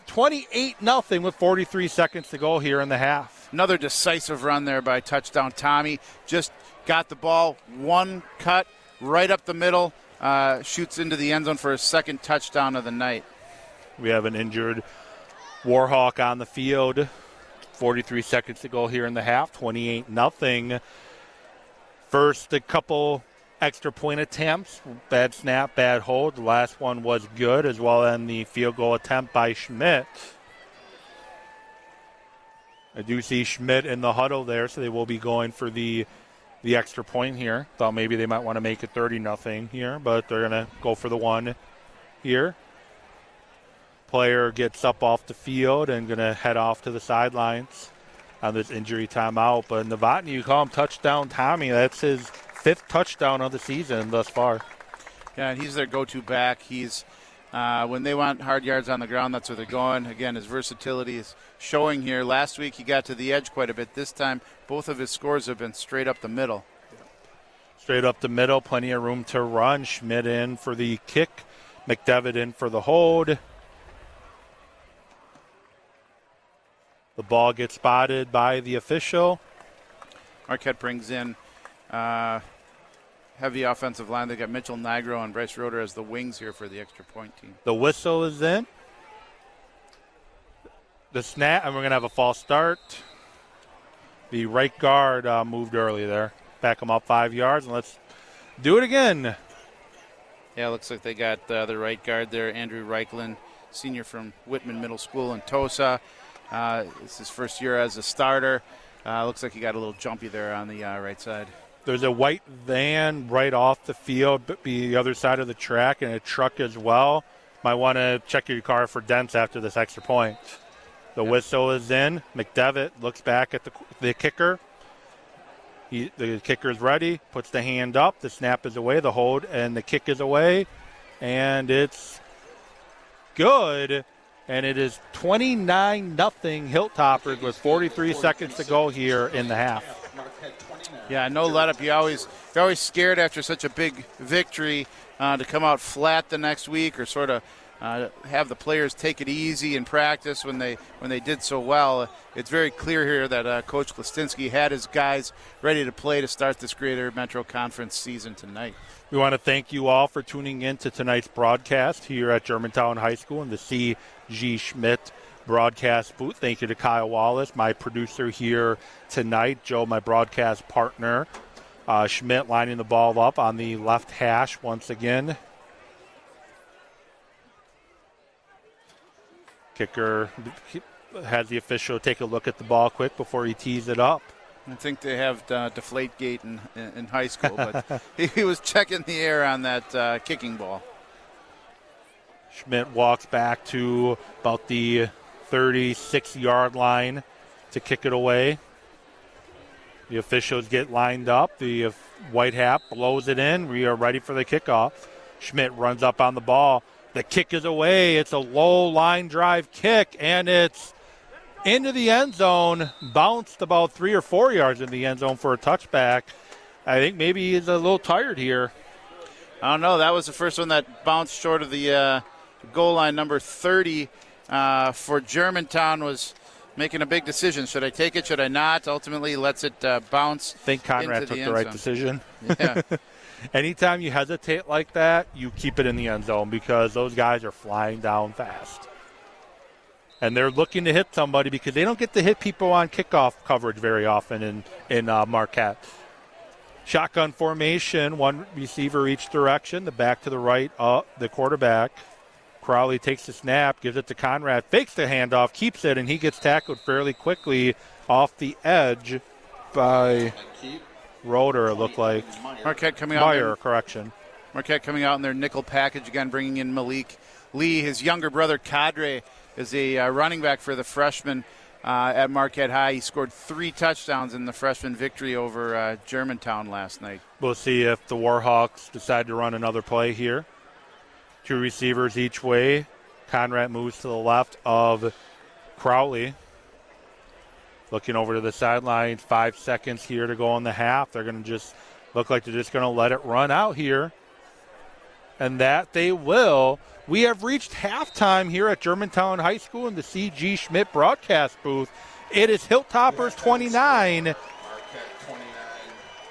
28 nothing with 43 seconds to go here in the half. Another decisive run there by touchdown Tommy. Just got the ball, one cut right up the middle, uh, shoots into the end zone for a second touchdown of the night. We have an injured Warhawk on the field. 43 seconds to go here in the half. 28 nothing. First, a couple extra point attempts. Bad snap, bad hold. The last one was good, as well as the field goal attempt by Schmidt. I do see Schmidt in the huddle there, so they will be going for the the extra point here. Thought maybe they might want to make it 30 nothing here, but they're going to go for the one here. Player gets up off the field and going to head off to the sidelines on this injury timeout. But Novotny, you call him touchdown Tommy. That's his fifth touchdown of the season thus far. Yeah, and he's their go-to back. He's uh, when they want hard yards on the ground, that's where they're going. Again, his versatility is showing here. Last week he got to the edge quite a bit. This time, both of his scores have been straight up the middle. Straight up the middle, plenty of room to run. Schmidt in for the kick, McDevitt in for the hold. The ball gets spotted by the official. Marquette brings in uh, heavy offensive line. They got Mitchell Nigro and Bryce Roder as the wings here for the extra point team. The whistle is in. The snap, and we're going to have a false start. The right guard uh, moved early there. Back him up five yards, and let's do it again. Yeah, looks like they got uh, the right guard there, Andrew Reichlin, senior from Whitman Middle School in Tosa. Uh, it's his first year as a starter. Uh, looks like he got a little jumpy there on the uh, right side. There's a white van right off the field, but be the other side of the track, and a truck as well. Might want to check your car for dents after this extra point. The yep. whistle is in. McDevitt looks back at the, the kicker. He, the kicker is ready, puts the hand up. The snap is away, the hold, and the kick is away. And it's good. And it is 29 nothing Hilltoppers with 43 seconds to go here in the half. Yeah, no let up. You always you're always scared after such a big victory uh, to come out flat the next week or sort of uh, have the players take it easy in practice when they when they did so well. It's very clear here that uh, Coach Klastinski had his guys ready to play to start this Greater Metro Conference season tonight. We want to thank you all for tuning in to tonight's broadcast here at Germantown High School in the C.G. Schmidt broadcast booth. Thank you to Kyle Wallace, my producer here tonight. Joe, my broadcast partner. Uh, Schmidt lining the ball up on the left hash once again. Kicker has the official take a look at the ball quick before he tees it up. I think they have uh, deflate gate in, in high school, but he was checking the air on that uh, kicking ball. Schmidt walks back to about the 36 yard line to kick it away. The officials get lined up. The white hat blows it in. We are ready for the kickoff. Schmidt runs up on the ball. The kick is away. It's a low line drive kick, and it's into the end zone. Bounced about three or four yards in the end zone for a touchback. I think maybe he's a little tired here. I don't know. That was the first one that bounced short of the uh, goal line, number 30 uh, for Germantown was making a big decision. Should I take it? Should I not? Ultimately, lets it uh, bounce. I think Conrad took the, the right zone. decision. Yeah. Anytime you hesitate like that, you keep it in the end zone because those guys are flying down fast. And they're looking to hit somebody because they don't get to hit people on kickoff coverage very often in, in uh, Marquette. Shotgun formation, one receiver each direction, the back to the right, uh, the quarterback. Crowley takes the snap, gives it to Conrad, fakes the handoff, keeps it, and he gets tackled fairly quickly off the edge by Roder, it looked like. Marquette coming out. Meyer, correction. Marquette coming out in their nickel package again, bringing in Malik Lee. His younger brother, Cadre, is a uh, running back for the freshman uh, at Marquette High. He scored three touchdowns in the freshman victory over uh, Germantown last night. We'll see if the Warhawks decide to run another play here. Two receivers each way. Conrad moves to the left of Crowley. Looking over to the sideline, five seconds here to go in the half. They're going to just look like they're just going to let it run out here. And that they will. We have reached halftime here at Germantown High School in the C.G. Schmidt broadcast booth. It is Hilltoppers 29,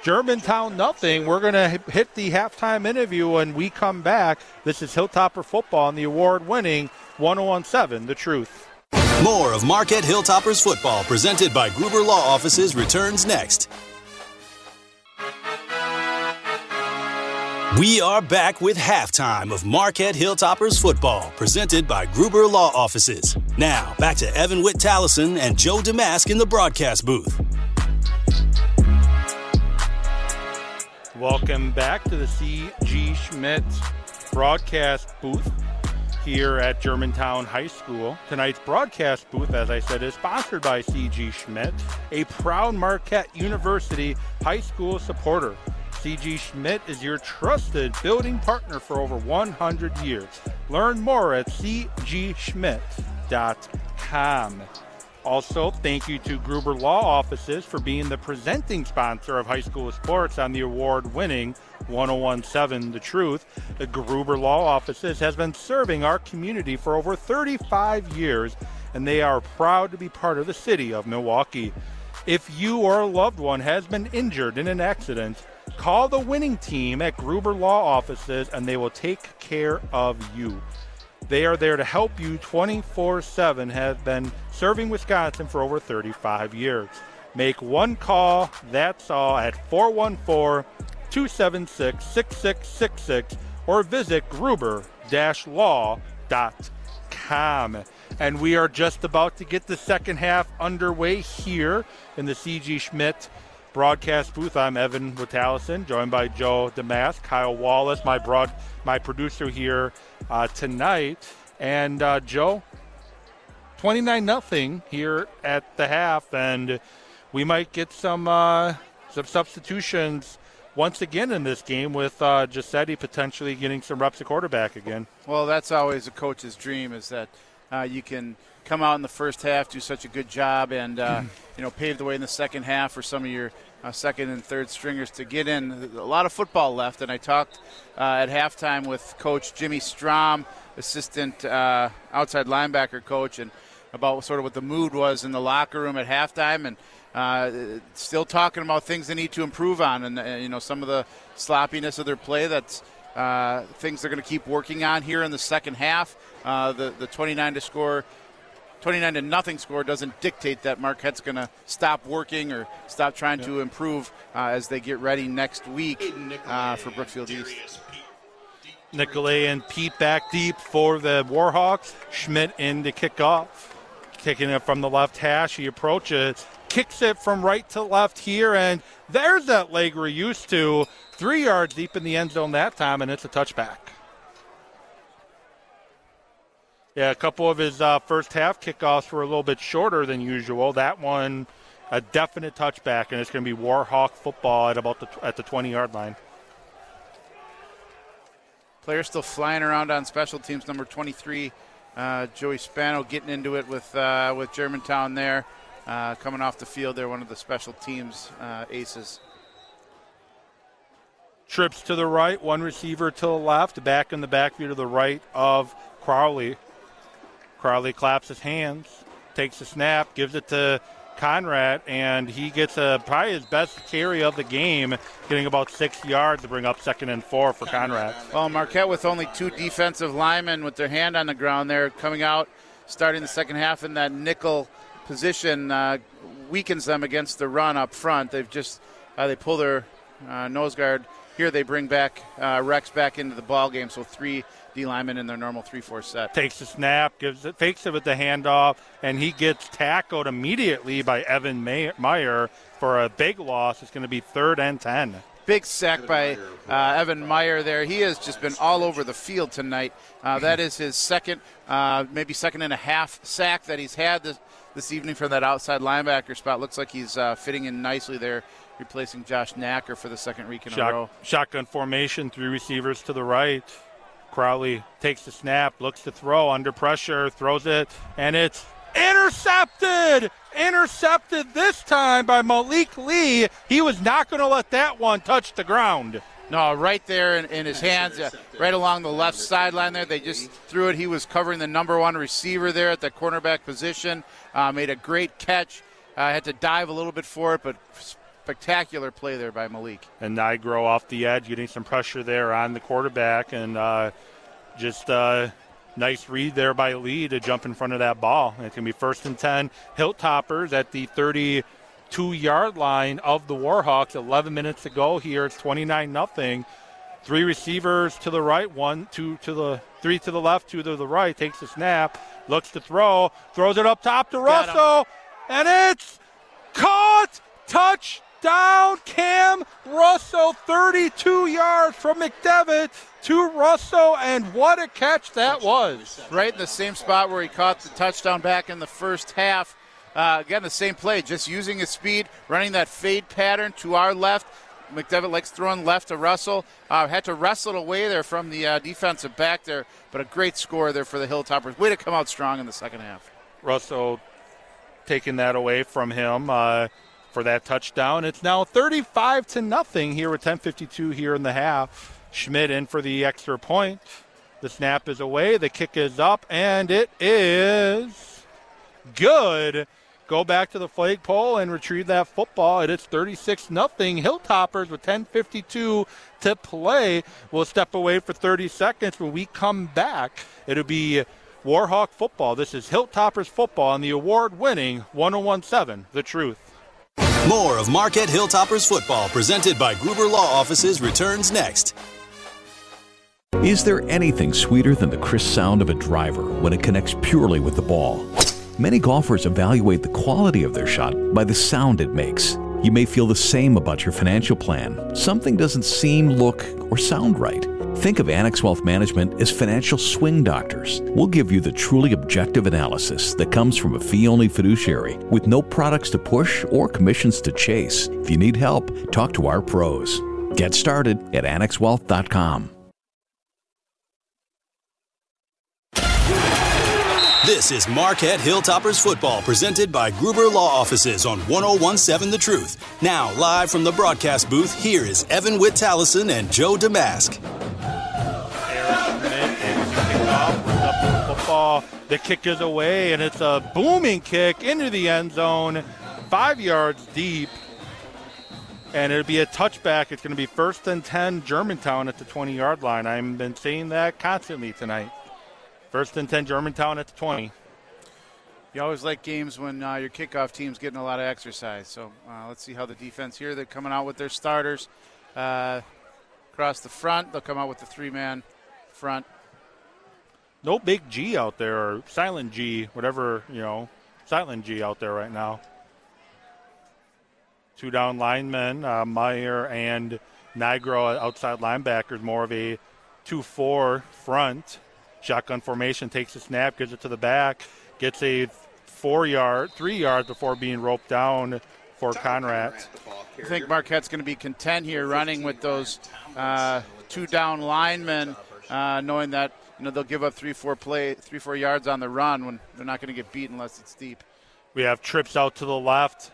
Germantown nothing. We're going to hit the halftime interview when we come back. This is Hilltopper football on the award winning 1017 The Truth. More of Marquette Hilltoppers football presented by Gruber Law Offices returns next. We are back with halftime of Marquette Hilltoppers football presented by Gruber Law Offices. Now, back to Evan Witt Tallison and Joe Damask in the broadcast booth. Welcome back to the C.G. Schmidt broadcast booth. here at Germantown High School. Tonight's broadcast booth, as I said, is sponsored by CG Schmidt, a proud Marquette University high school supporter. CG Schmidt is your trusted building partner for over 100 years. Learn more at cgschmidt.com. Also, thank you to Gruber Law Offices for being the presenting sponsor of high school sports on the award winning 1017 The Truth. The Gruber Law Offices has been serving our community for over 35 years, and they are proud to be part of the city of Milwaukee. If you or a loved one has been injured in an accident, call the winning team at Gruber Law Offices and they will take care of you. They are there to help you 24 7, have been serving Wisconsin for over 35 years. Make one call, that's all, at 414 276 6666 or visit gruber law.com. And we are just about to get the second half underway here in the CG Schmidt broadcast booth. I'm Evan Witalison, joined by Joe Damask, Kyle Wallace, my broad, my producer here uh, tonight. And uh, Joe, 29 nothing here at the half, and we might get some uh, some substitutions once again in this game with uh, potentially getting some reps at quarterback again. Well, that's always a coach's dream is that uh, you can come out in the first half, do such a good job, and uh, you know pave the way in the second half for some of your uh, second and third stringers to get in. A lot of football left, and I talked uh, at halftime with Coach Jimmy Strom, assistant uh, outside linebacker coach, and about sort of what the mood was in the locker room at halftime, and uh, still talking about things they need to improve on, and uh, you know some of the sloppiness of their play. That's uh, things they're going to keep working on here in the second half. Uh, the the 29 to score 29 to nothing score doesn't dictate that Marquette's going to stop working or stop trying yeah. to improve uh, as they get ready next week uh, for Brookfield East. Nicolay and Pete back deep for the Warhawks. Schmidt in to kick off. Kicking it from the left hash. He approaches, kicks it from right to left here, and there's that leg we're used to. Three yards deep in the end zone that time, and it's a touchback. Yeah, a couple of his uh, first half kickoffs were a little bit shorter than usual. That one, a definite touchback, and it's going to be Warhawk football at about the at the 20 yard line. Players still flying around on special teams. Number 23, uh, Joey Spano, getting into it with uh, with Germantown there, uh, coming off the field. They're one of the special teams uh, aces. Trips to the right, one receiver to the left, back in the backfield to the right of Crowley. Crowley claps his hands, takes a snap, gives it to Conrad, and he gets a, probably his best carry of the game, getting about six yards to bring up second and four for Conrad. Well, Marquette with only two defensive linemen with their hand on the ground there, coming out, starting the second half in that nickel position, uh, weakens them against the run up front. They've just uh, they pull their uh, nose guard here. They bring back uh, Rex back into the ball game, so three D lineman in their normal 3 4 set. Takes the snap, gives it, fakes it with the handoff, and he gets tackled immediately by Evan Meyer for a big loss. It's going to be third and 10. Big sack by uh, Evan Meyer there. He has just been all over the field tonight. Uh, that is his second, uh, maybe second and a half sack that he's had this, this evening from that outside linebacker spot. Looks like he's uh, fitting in nicely there replacing Josh Knacker for the second week in Shot, a row. Shotgun formation, three receivers to the right. Crowley takes the snap, looks to throw under pressure, throws it, and it's intercepted! Intercepted this time by Malik Lee. He was not going to let that one touch the ground. No, right there in, in his hands, uh, right along the left sideline there. They just threw it. He was covering the number one receiver there at the cornerback position. Uh, made a great catch. Uh, had to dive a little bit for it, but spectacular play there by Malik. And Nigro off the edge, getting some pressure there on the quarterback, and uh, just uh, nice read there by Lee to jump in front of that ball. And it's going to be first and 10. Hilltoppers at the 32 yard line of the Warhawks. 11 minutes to go here. It's 29 nothing. Three receivers to the right, one, two to the three to the left, two to the right. Takes the snap, looks to throw, throws it up top to Russell, and it's caught. Touch touchdown, Cam Russell, 32 yards from McDevitt to Russell, and what a catch that was. Right in the same spot where he caught the touchdown back in the first half. Uh, again, the same play, just using his speed, running that fade pattern to our left. McDevitt likes throwing left to Russell. Uh, had to wrestle it away there from the uh, defensive back there, but a great score there for the Hilltoppers. Way to come out strong in the second half. Russell taking that away from him uh, for that touchdown. It's now 35 to nothing here with 10:52 here in the half. Schmidt in for the extra point. The snap is away. The kick is up, and it is good. Go back to the flagpole and retrieve that football. It is 36 nothing. Hilltoppers with 10:52 to play. We'll step away for 30 seconds. When we come back, it'll be Warhawk football. This is Hilltoppers football on the award-winning 1017 The Truth. More of Marquette Hilltoppers football presented by Gruber Law Offices returns next. Is there anything sweeter than the crisp sound of a driver when it connects purely with the ball? Many golfers evaluate the quality of their shot by the sound it makes. You may feel the same about your financial plan. Something doesn't seem, look, or sound right. Think of Annex Wealth Management as financial swing doctors. We'll give you the truly objective analysis that comes from a fee only fiduciary with no products to push or commissions to chase. If you need help, talk to our pros. Get started at annexwealth.com. This is Marquette Hilltoppers football presented by Gruber Law Offices on 1017 The Truth. Now, live from the broadcast booth, here is Evan Witt and Joe Damask. The kick is away, and it's a booming kick into the end zone, five yards deep. And it'll be a touchback. It's going to be first and 10 Germantown at the 20 yard line. I've been saying that constantly tonight. First and 10 Germantown at the 20. You always like games when uh, your kickoff team's getting a lot of exercise. So uh, let's see how the defense here. They're coming out with their starters uh, across the front. They'll come out with the three man front. No big G out there, or silent G, whatever, you know, silent G out there right now. Two down linemen, uh, Meyer and Nigro outside linebackers, more of a 2 4 front. Shotgun formation takes a snap, gives it to the back, gets a four yard, three yards before being roped down for Conrad. I think Marquette's going to be content here running with those uh, two down linemen, uh, knowing that you know they'll give up three, four play, three, four yards on the run when they're not going to get beat unless it's deep. We have trips out to the left.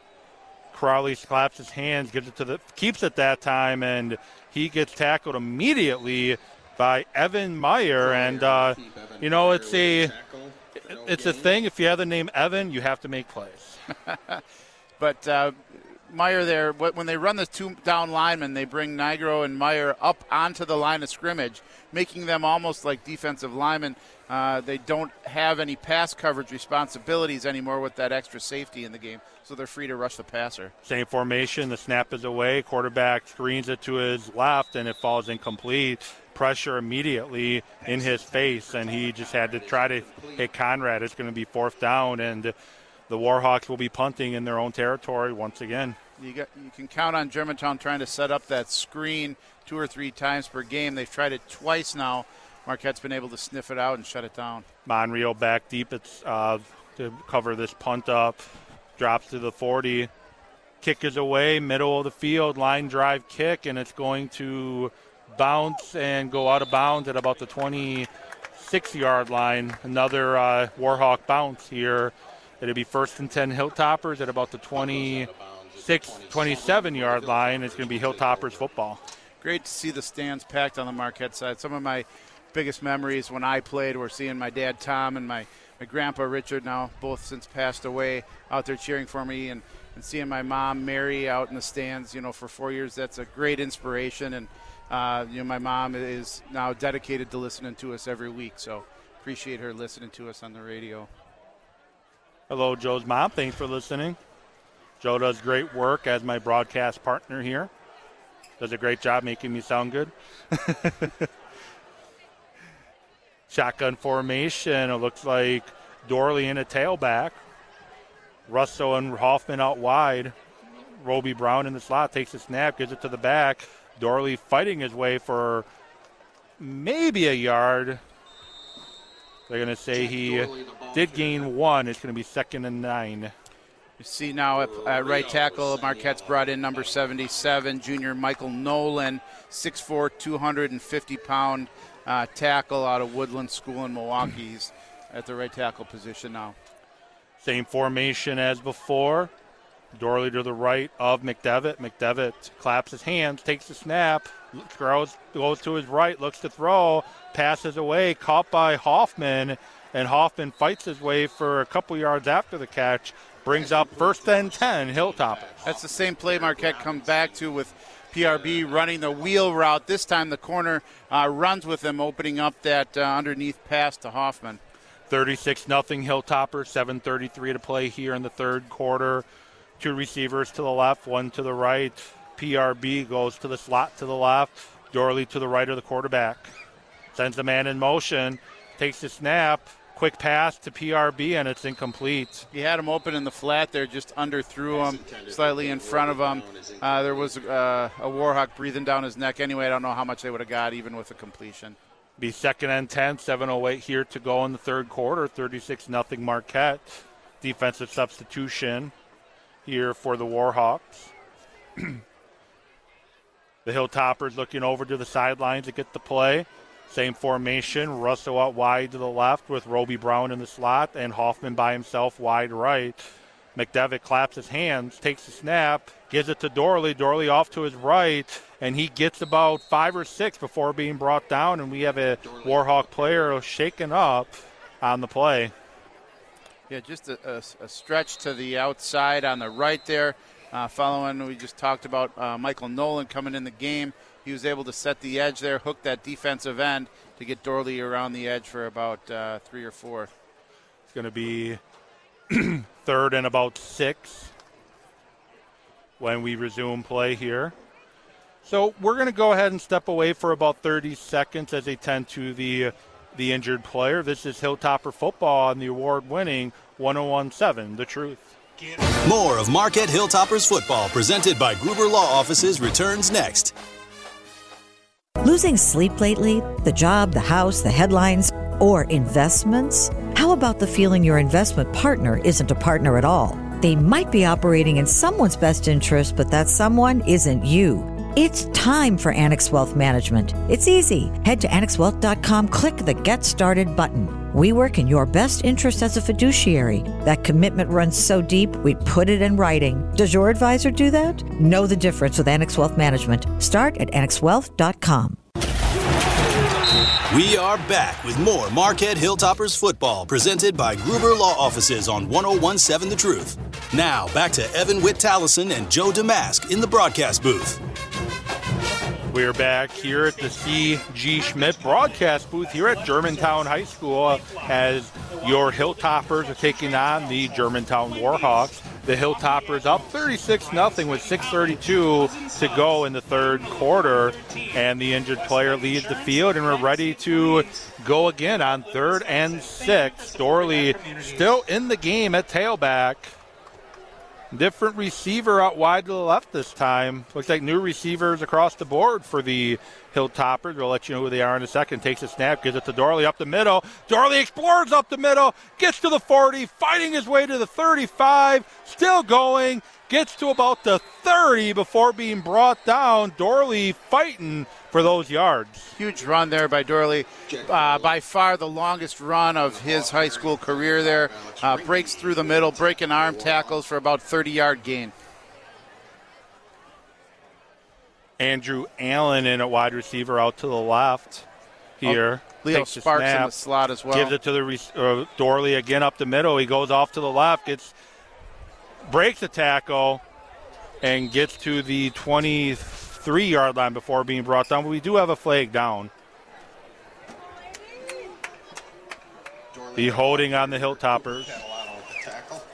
Crowley claps his hands, gives it to the, keeps it that time, and he gets tackled immediately by Evan Meyer, and uh, you know it's a it's a thing. If you have the name Evan, you have to make plays. but uh, Meyer there, when they run the two down linemen, they bring Nigro and Meyer up onto the line of scrimmage, making them almost like defensive linemen. Uh, they don't have any pass coverage responsibilities anymore with that extra safety in the game, so they're free to rush the passer. Same formation. The snap is away. Quarterback screens it to his left, and it falls incomplete pressure immediately in his face, and he just had to try to hit Conrad. It's going to be fourth down, and the Warhawks will be punting in their own territory once again. You, got, you can count on Germantown trying to set up that screen two or three times per game. They've tried it twice now. Marquette's been able to sniff it out and shut it down. Monreal back deep it's, uh, to cover this punt up. Drops to the 40. Kick is away, middle of the field, line drive kick, and it's going to bounce and go out of bounds at about the 26 yard line. Another uh, Warhawk bounce here. It'll be first and 10 Hilltoppers at about the 26, 27 yard line. It's going to be Hilltoppers football. Great to see the stands packed on the Marquette side. Some of my biggest memories when I played were seeing my dad Tom and my, my grandpa Richard, now both since passed away, out there cheering for me and, and seeing my mom Mary out in the stands, you know, for four years. That's a great inspiration. And uh, you know, my mom is now dedicated to listening to us every week, so appreciate her listening to us on the radio. Hello, Joe's mom. Thanks for listening. Joe does great work as my broadcast partner here. Does a great job making me sound good. Shotgun formation. It looks like Dorley in a tailback. Russell and Hoffman out wide. Roby Brown in the slot takes a snap, gives it to the back. Dorley fighting his way for maybe a yard. They're going to say he did gain one. It's going to be second and nine. You see now at, at, right tackle, Marquette's brought in number 77, junior Michael Nolan, 6'4", 250 pound uh, tackle out of Woodland School in Milwaukee. He's at the right tackle position now. Same formation as before. Dorley to the right of McDevitt. McDevitt claps his hands, takes the snap, goes, goes to his right, looks to throw, passes away, caught by Hoffman, and Hoffman fights his way for a couple yards after the catch, brings up first and 10, Hilltop. That's the same play Marquette comes back to with PRB running the wheel route. This time the corner uh, runs with him, opening up that uh, underneath pass to Hoffman. 36 nothing Hilltopper, 7:33 to play here in the third quarter. Two receivers to the left, one to the right. PRB goes to the slot to the left. Dorley to the right of the quarterback. Sends the man in motion, takes the snap, quick pass to PRB, and it's incomplete. He had him open in the flat there, just underthrew him, slightly in front of him. Uh, there was uh, a Warhawk breathing down his neck. Anyway, I don't know how much they would have got even with a completion. Be second and 10, 7.08 here to go in the third quarter, 36 nothing Marquette. Defensive substitution here for the Warhawks. the Hilltoppers looking over to the sidelines to get the play. Same formation. Russell out wide to the left with Roby Brown in the slot and Hoffman by himself wide right. McDevitt claps his hands, takes the snap, gives it to Dorley. Dorley off to his right, and he gets about five or six before being brought down. And we have a Warhawk player shaken up on the play. Yeah, just a, a, a, stretch to the outside on the right there. Uh, following, we just talked about uh, Michael Nolan coming in the game. He was able to set the edge there, hook that defensive end to get Dorley around the edge for about uh, three or four. It's going to be third and about six when we resume play here. So we're going to go ahead and step away for about 30 seconds as they tend to the the injured player. This is Hilltopper football and the award-winning 1017 The Truth. More of Marquette Hilltoppers football presented by Gruber Law Offices returns next. Losing sleep lately? The job, the house, the headlines, or investments? How about the feeling your investment partner isn't a partner at all? They might be operating in someone's best interest, but that someone isn't you. It's time for Annex Wealth Management. It's easy. Head to annexwealth.com, click the Get Started button. We work in your best interest as a fiduciary. That commitment runs so deep, we put it in writing. Does your advisor do that? Know the difference with Annex Wealth Management. Start at annexwealth.com. We are back with more Marquette Hilltoppers football presented by Gruber Law Offices on 1017 The Truth. Now, back to Evan Witt Tallison and Joe Damask in the broadcast booth. We're back here at the C.G. Schmidt broadcast booth here at Germantown High School as your Hilltoppers are taking on the Germantown Warhawks. The Hilltoppers up 36 0 with 6.32 to go in the third quarter, and the injured player leads the field, and we're ready to go again on third and six. Dorley still in the game at tailback. Different receiver out wide to the left this time. Looks like new receivers across the board for the Hilltoppers. We'll let you know who they are in a second. Takes a snap, gives it to Dorley up the middle. Dorley explores up the middle, gets to the 40, fighting his way to the 35, still going, gets to about the 30 before being brought down. Dorley fighting for those yards. Huge run there by Dorley. Uh, by far the longest run of his high school career there. Uh, breaks through the middle, breaking arm tackles for about 30 yard gain. Andrew Allen in a wide receiver out to the left here. Oh, Leo Sparks snap, in the slot as well. Gives it to the uh, Dorley again up the middle. He goes off to the left, gets breaks a tackle, and gets to the 23 yard line before being brought down. But we do have a flag down. The holding on the Hilltoppers.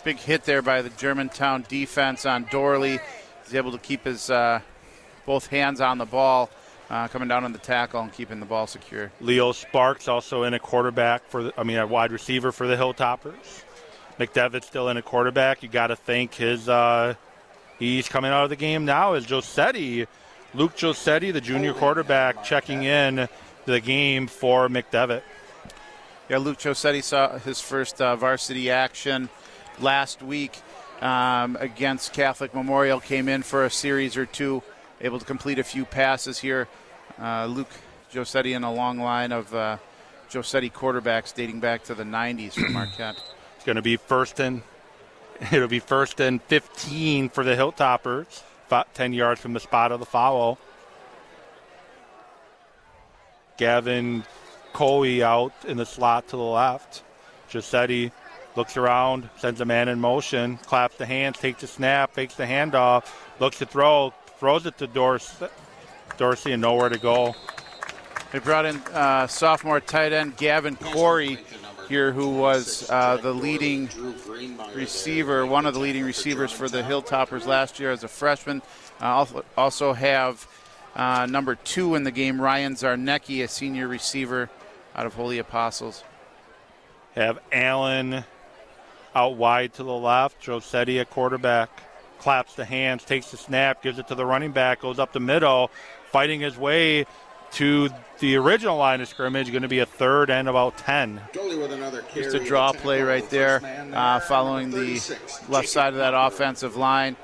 Big hit there by the Germantown defense on Dorley. He's able to keep his uh, both hands on the ball, uh, coming down on the tackle and keeping the ball secure. Leo Sparks also in a quarterback for, the, I mean, a wide receiver for the Hilltoppers. McDevitt's still in a quarterback. You got to think his uh, He's coming out of the game now as Josetti, Luke Josetti, the junior quarterback, checking in the game for McDevitt. Yeah, Luke Josetti saw his first uh, varsity action last week um, against Catholic Memorial. Came in for a series or two, able to complete a few passes here. Uh, Luke Josetti in a long line of uh, Josetti quarterbacks dating back to the 90s for Marquette. It's going to be first and it'll be first and 15 for the Hilltoppers, 10 yards from the spot of the foul. Gavin Coley out in the slot to the left. Josetti looks around, sends a man in motion, claps the hands, takes the snap, fakes the handoff, looks to throw, throws it to Dorsey, Dorsey and nowhere to go. They brought in uh, sophomore tight end Gavin Corey here, who was uh, the leading receiver, one of the leading receivers for the Hilltoppers last year as a freshman. Uh, also have uh, number two in the game, Ryan Zarnecki, a senior receiver out of Holy Apostles. Have Allen out wide to the left. Josetti a quarterback. Claps the hands, takes the snap, gives it to the running back, goes up the middle, fighting his way to the original line of scrimmage. Going to be a third and about 10. Just a draw play right there, uh, following the left side of that offensive line.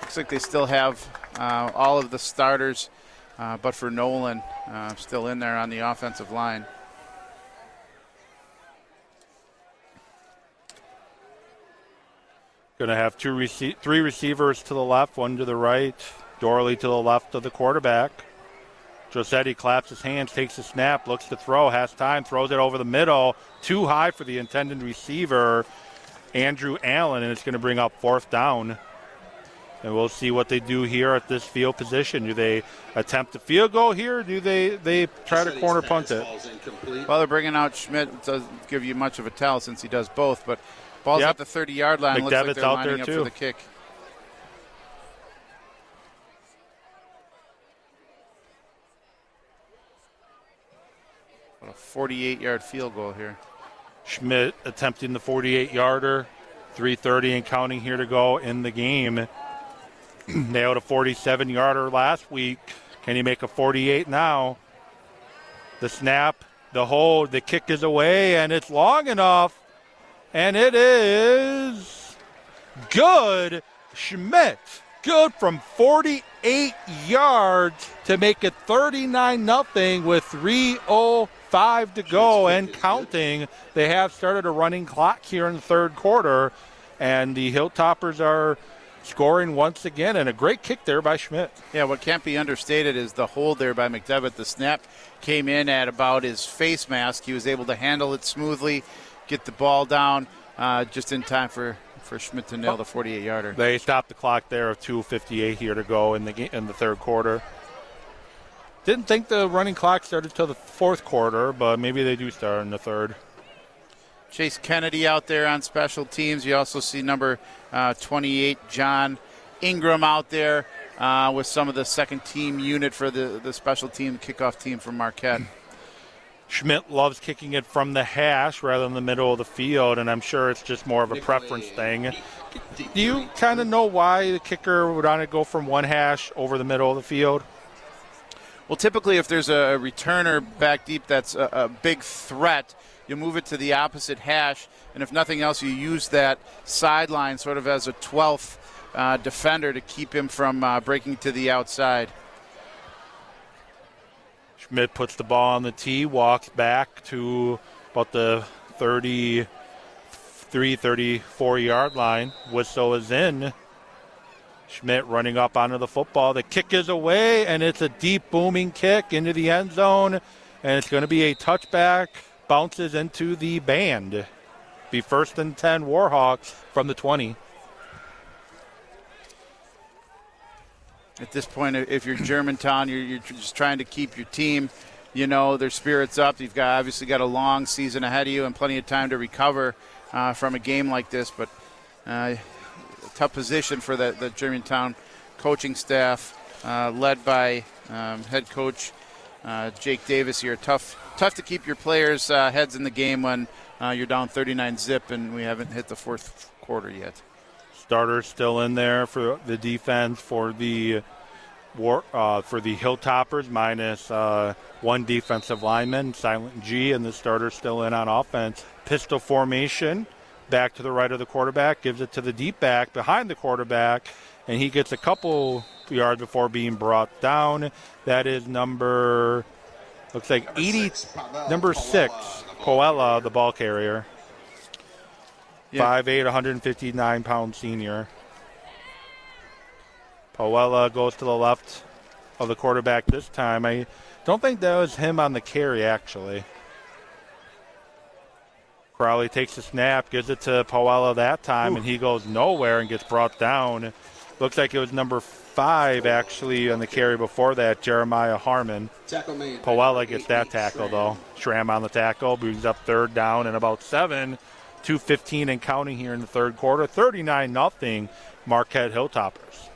Looks like they still have uh, all of the starters, uh, but for Nolan, uh, still in there on the offensive line. Going to have two rece- three receivers to the left, one to the right. Dorley to the left of the quarterback. Josetti claps his hands, takes the snap, looks to throw, has time, throws it over the middle, too high for the intended receiver, Andrew Allen, and it's going to bring up fourth down. And we'll see what they do here at this field position. Do they attempt a field goal here? do they they try to corner punt it? Well, they're bringing out Schmidt. It doesn't give you much of a tell since he does both, but ball's yep. at the 30 yard line. McDevitt's Looks like they're out lining there up too. for the kick. 48 yard field goal here. Schmidt attempting the 48 yarder, 3.30 and counting here to go in the game. Nailed a 47 yarder last week. Can he make a 48 now? The snap, the hold, the kick is away, and it's long enough. And it is good. Schmidt, good from 48 yards to make it 39 0 with 3.05 5 to go and counting. They have started a running clock here in the third quarter, and the Hilltoppers are scoring once again, and a great kick there by Schmidt. Yeah, what can't be understated is the hold there by McDevitt. The snap came in at about his face mask. He was able to handle it smoothly, get the ball down uh, just in time for, for Schmidt to nail the 48 yarder. They stopped the clock there of 2.58 here to go in the, in the third quarter. Didn't think the running clock started till the fourth quarter, but maybe they do start in the third. Chase Kennedy out there on special teams. You also see number uh, 28, John Ingram, out there uh, with some of the second team unit for the, the special team kickoff team from Marquette. Schmidt loves kicking it from the hash rather than the middle of the field, and I'm sure it's just more of a preference thing. Do you kind of know why the kicker would want to go from one hash over the middle of the field? Well, typically, if there's a returner back deep that's a, a, big threat, you move it to the opposite hash, and if nothing else, you use that sideline sort of as a 12th uh, defender to keep him from uh, breaking to the outside. Schmidt puts the ball on the tee, walks back to about the 33, 34 yard line. Whistle is in. Schmidt running up onto the football. The kick is away, and it's a deep, booming kick into the end zone. And it's going to be a touchback. Bounces into the band. Be first and 10 Warhawks from the 20. At this point, if you're Germantown, you're, you're just trying to keep your team, you know, their spirits up. You've got obviously got a long season ahead of you and plenty of time to recover uh, from a game like this. But uh, tough position for the, the Germantown coaching staff, uh, led by um, head coach uh, Jake Davis here. Tough, tough to keep your players' uh, heads in the game when uh, you're down 39 zip and we haven't hit the fourth quarter yet. Starters still in there for the defense for the war, uh, for the Hilltoppers, minus uh, one defensive lineman, Silent G, and the starter still in on offense. Pistol formation, back to the right of the quarterback, gives it to the deep back behind the quarterback, and he gets a couple yards before being brought down. That is number, looks like 80, number six, Poella, the ball carrier. Yeah. 5'8", 159 pound senior. Poella goes to the left of the quarterback this time. I don't think that was him on the carry, actually. Crowley takes the snap, gives it to Poella that time, and he goes nowhere and gets brought down. Looks like it was number five, actually, on the carry before that, Jeremiah Harmon. Poella gets that tackle, though. Schramm on the tackle, brings up third down and about seven. 2.15 and counting here in the third quarter. 39 nothing. Marquette Hilltoppers.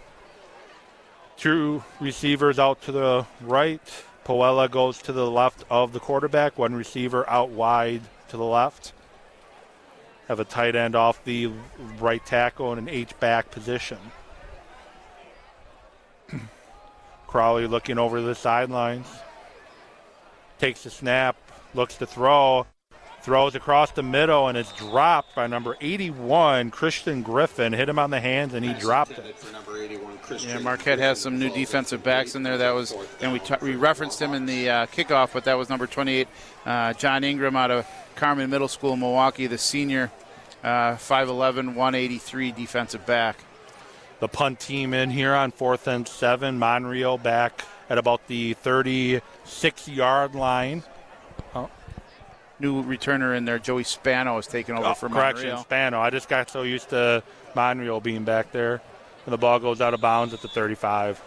Two receivers out to the right. Poella goes to the left of the quarterback. One receiver out wide to the left. Have a tight end off the right tackle in an H back position. Crowley looking over the sidelines. Takes the snap, looks to throw, throws across the middle, and it's dropped by number 81, Christian Griffin. Hit him on the hands, and he dropped it. Yeah, Marquette has some new defensive backs in there. That was, and we, t- we referenced him in the uh, kickoff, but that was number 28, uh, John Ingram out of Carmen Middle School in Milwaukee, the senior, uh, 5'11, 183 defensive back. The punt team in here on fourth and seven. Monreal back at about the 36 yard line. New returner in there, Joey Spano, is taking over Oh, for correction, Monreal. Spano. I just got so used to Monreal being back there. And the ball goes out of bounds at the 35.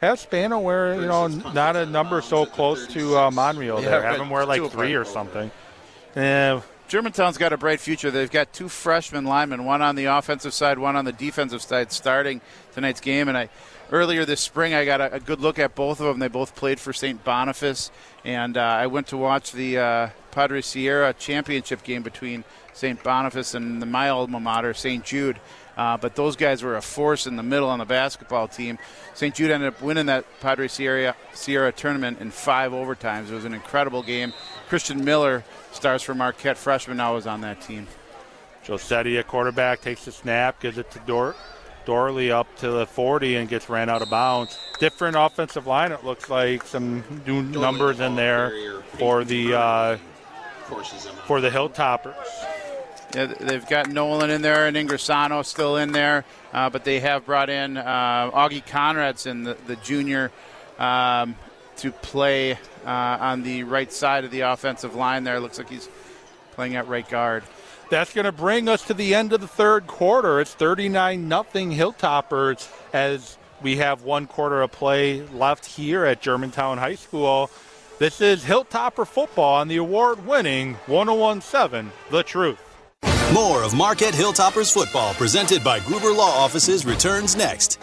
Have Spano wear, you know, not a number so close to uh, Monreal Yeah, there. Have him wear like three or something. Yeah, Germantown's got a bright future. They've got two freshman linemen, one on the offensive side, one on the defensive side, starting tonight's game. And I earlier this spring, I got a, a good look at both of them. They both played for St. Boniface, and uh, I went to watch the uh, Padre Sierra championship game between St. Boniface and the, my alma mater, St. Jude. Uh, but those guys were a force in the middle on the basketball team. St. Jude ended up winning that Padre Sierra, Sierra tournament in five overtimes. It was an incredible game. Christian Miller, stars for Marquette freshman, now is on that team. Josetti, a quarterback, takes the snap, gives it to Dor- Dorley up to the 40 and gets ran out of bounds. Different offensive line, it looks like. Some new numbers in there for the uh, for the Hilltoppers. Yeah, they've got Nolan in there and Ingressano still in there, uh, but they have brought in uh, Augie Conradson, the, the junior, um, to play uh, on the right side of the offensive line there. Looks like he's playing at right guard. That's going to bring us to the end of the third quarter. It's 39 nothing Hilltoppers as we have one quarter of play left here at Germantown High School. This is Hilltopper football on the award-winning 1017 The Truth. More of Marquette Hilltoppers football presented by Gruber Law Offices returns next.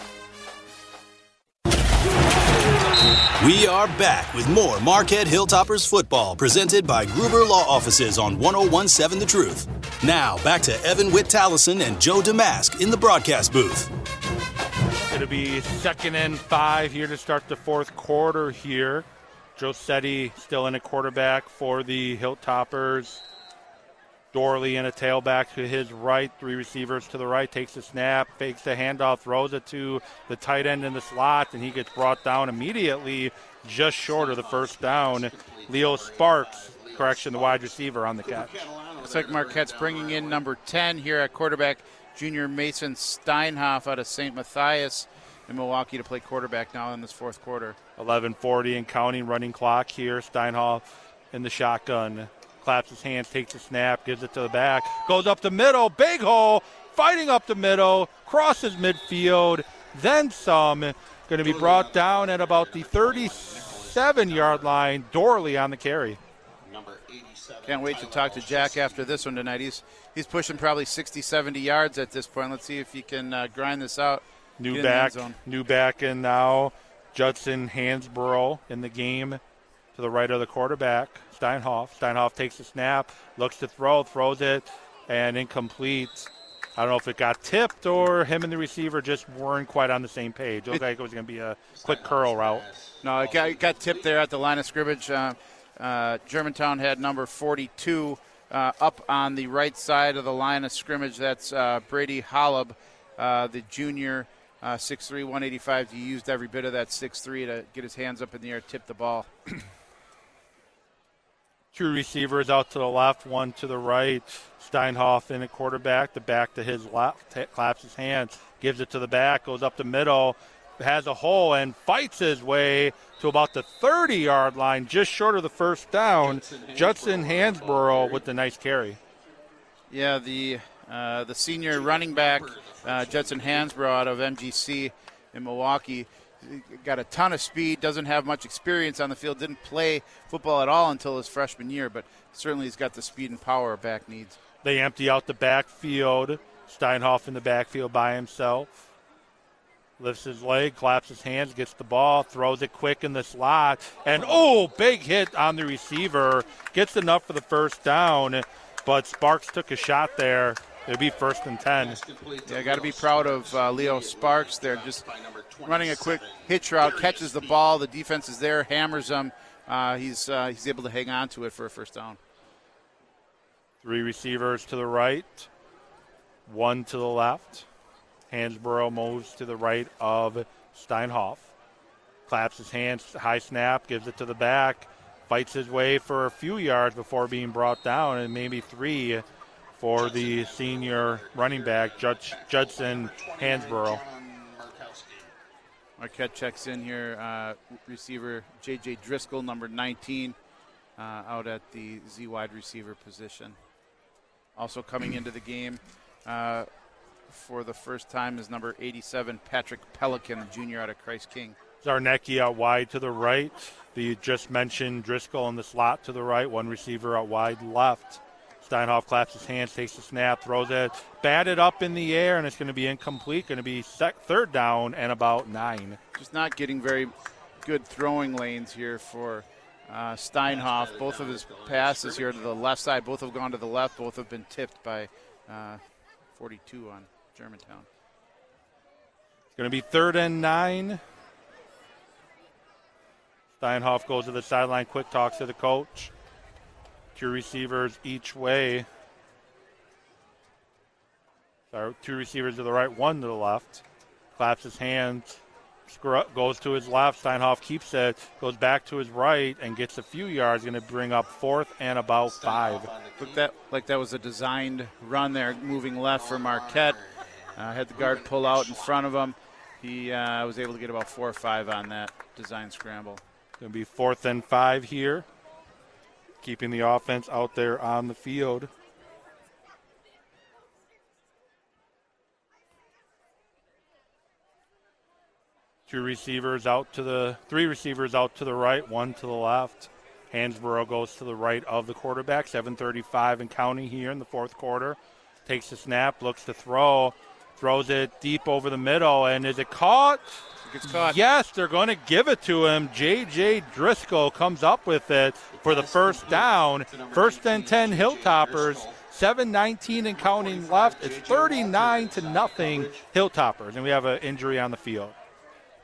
We are back with more Marquette Hilltoppers football presented by Gruber Law Offices on 1017 The Truth. Now, back to Evan Witt Tallison and Joe Damask in the broadcast booth. It'll be second and five here to start the fourth quarter here. Josetti still in a quarterback for the Hilltoppers. Dorley in a tailback to his right, three receivers to the right, takes the snap, fakes the handoff, throws it to the tight end in the slot, and he gets brought down immediately, just short of the first down. Leo Sparks, correction, the wide receiver on the catch. Looks like Marquette's bringing in number 10 here at quarterback, junior Mason Steinhoff out of St. Matthias in Milwaukee to play quarterback now in this fourth quarter. 11:40 and counting, running clock here. Steinhoff in the shotgun, claps his hands, takes a snap, gives it to the back, goes up the middle, big hole, fighting up the middle, crosses midfield, then some. Going to be brought down at about the 37-yard line. Dorley on the carry. Can't wait to talk to Jack after this one tonight. He's he's pushing probably 60, 70 yards at this point. Let's see if he can uh, grind this out. New Get in the end back, new back in now. Judson Hansborough in the game to the right of the quarterback. Steinhoff. Steinhoff takes the snap, looks to throw, throws it and incomplete. I don't know if it got tipped or him and the receiver just weren't quite on the same page. It looked like it was going to be a quick curl route. No, it got, it got tipped there at the line of scrimmage. Uh, uh, Germantown had number 42 uh, up on the right side of the line of scrimmage. That's uh, Brady Hollub, uh, the junior, uh, 6'3", 185. He used every bit of that 6'3", to get his hands up in the air, tip the ball. Two receivers out to the left, one to the right. Steinhoff in a quarterback, the back to his left, claps his hands, gives it to the back, goes up the middle, has a hole, and fights his way to about the 30 yard line, just short of the first down. Judson Hansborough with the nice carry. Yeah, the uh, the senior running back, uh, Judson Hansborough out of MGC in Milwaukee, got a ton of speed, doesn't have much experience on the field, didn't play football at all until his freshman year, but certainly he's got the speed and power a back needs. They empty out the backfield. Steinhoff in the backfield by himself. Lifts his leg, claps his hands, gets the ball, throws it quick in the slot, and oh, big hit on the receiver. Gets enough for the first down, but Sparks took a shot there. It'll be first and 10. Yeah, got to be proud of uh, Leo Sparks there. Just running a quick hitch route, catches the ball. The defense is there, hammers him. Uh, he's, uh, he's able to hang on to it for a first down. Three receivers to the right, one to the left. Hansborough moves to the right of Steinhoff. Claps his hands, high snap, gives it to the back, fights his way for a few yards before being brought down, and maybe three for the senior running back, Judge, Judson Hansborough. Marquette checks in here. Uh, receiver J.J. Driscoll, number 19, uh, out at the Z wide receiver position. Also coming into the game uh, for the first time is number 87, Patrick Pelican, junior out of Christ King. Zarnecki out wide to the right. The just mentioned Driscoll in the slot to the right. One receiver out wide left. Steinhoff claps his hands, takes the snap, throws it, batted up in the air, and it's going to be incomplete. Going to be sec- third down and about nine. Just not getting very good throwing lanes here for uh, Steinhoff. Both of his passes here to the left side, both have gone to the left. Both have been tipped by uh, 42 on Germantown. It's going to be third and nine. Steinhoff goes to the sideline, quick talks to the coach. Two receivers each way. Sorry, two receivers to the right, one to the left. Claps his hands, goes to his left. Steinhoff keeps it, goes back to his right, and gets a few yards. Going to bring up fourth and about five. Look that like that was a designed run there, moving left for Marquette. Uh, had the guard pull out in front of him. He uh, was able to get about four or five on that design scramble. Going to be fourth and five here keeping the offense out there on the field. Two receivers out to the three receivers out to the right, one to the left. Hansborough goes to the right of the quarterback. 7:35 and counting here in the fourth quarter. Takes the snap, looks to throw, throws it deep over the middle, and is it caught? Gets caught. Yes, they're going to give it to him. J.J. Driscoll comes up with it for the first down. First and 10 Hilltoppers. 7:19 and counting left. It's 39 to nothing Hilltoppers, and we have an injury on the field.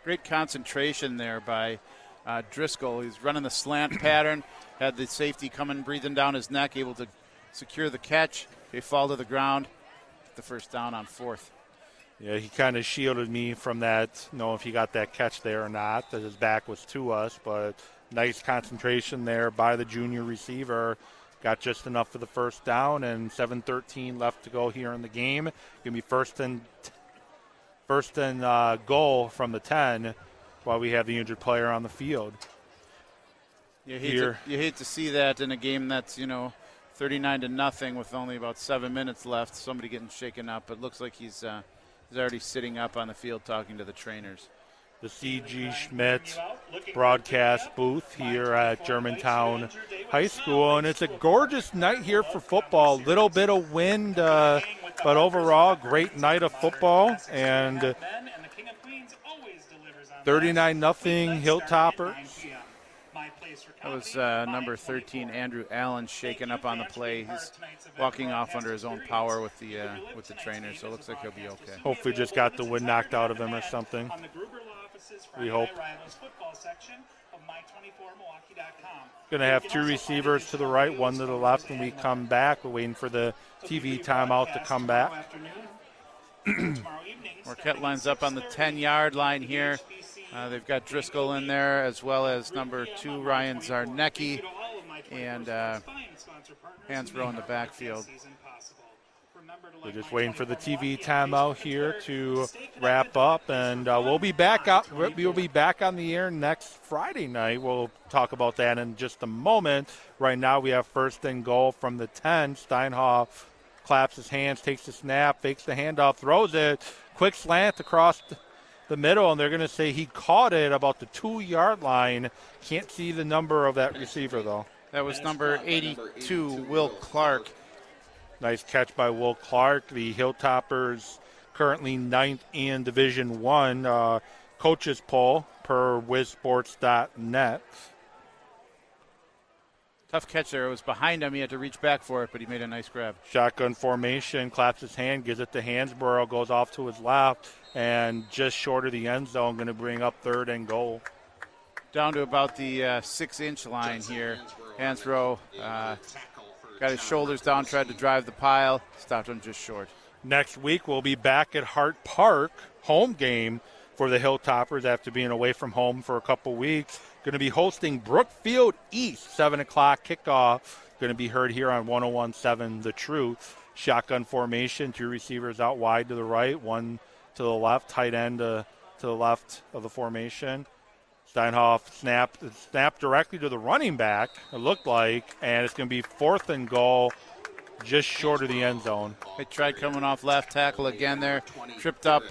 Great concentration there by uh, Driscoll. He's running the slant pattern. Had the safety coming, breathing down his neck, able to secure the catch. They fall to the ground. The first down on fourth. Yeah, he kind of shielded me from that, you know if he got that catch there or not. That his back was to us, but nice concentration there by the junior receiver. Got just enough for the first down, and 7:13 left to go here in the game. Gonna be first and first and uh, goal from the 10, while we have the injured player on the field. You hate, to, you hate to see that in a game that's you know 39 to nothing with only about seven minutes left. Somebody getting shaken up. It looks like he's. Uh, is already sitting up on the field talking to the trainers. The C.G. Schmidt broadcast booth here at Germantown High School, and it's a gorgeous night here for football. Little bit of wind, uh, but overall, great night of football. And 39 nothing Hilltoppers. That was uh, number 13, Andrew Allen, shaking up on the play. He's walking off under his own power with the uh, with the trainer, so it looks like he'll be okay. Hopefully, just got the wind knocked out of him or something. We hope. Going to have two receivers to the right, one to the left when we come back. We're waiting for the TV timeout to come back. Marquette lines up on the 10 yard line here. Uh, they've got Driscoll in there as well as number two, Ryan Zarnecki, and uh, in the backfield. We're just waiting for the TV timeout here to wrap up, and uh, we'll be back out. We'll be back on the air next Friday night. We'll talk about that in just a moment. Right now, we have first and goal from the 10. Steinhoff claps his hands, takes the snap, fakes the handoff, throws it, quick slant across the middle, and they're going to say he caught it about the two-yard line. Can't see the number of that receiver though. That was number 82, Will Clark. Nice catch by Will Clark. The Hilltoppers currently ninth in Division One. Uh, coaches poll per WisSports.net. Tough catch there. It was behind him. He had to reach back for it, but he made a nice grab. Shotgun formation, claps his hand, gives it to Hansborough, goes off to his left, and just short of the end zone, going to bring up third and goal. Down to about the uh, six inch line here. Hansborough uh, Got his shoulders down, tried to drive the pile, stopped him just short. Next week, we'll be back at Hart Park, home game for the Hilltoppers after being away from home for a couple weeks. Going to be hosting Brookfield East, 7 o'clock kickoff. Going to be heard here on 1017 The Truth. Shotgun formation, two receivers out wide to the right, one to the left, tight end to, to the left of the formation. Steinhoff snap snap directly to the running back. It looked like, and it's going to be fourth and goal, just short of the end zone. They tried coming off left tackle again there, tripped up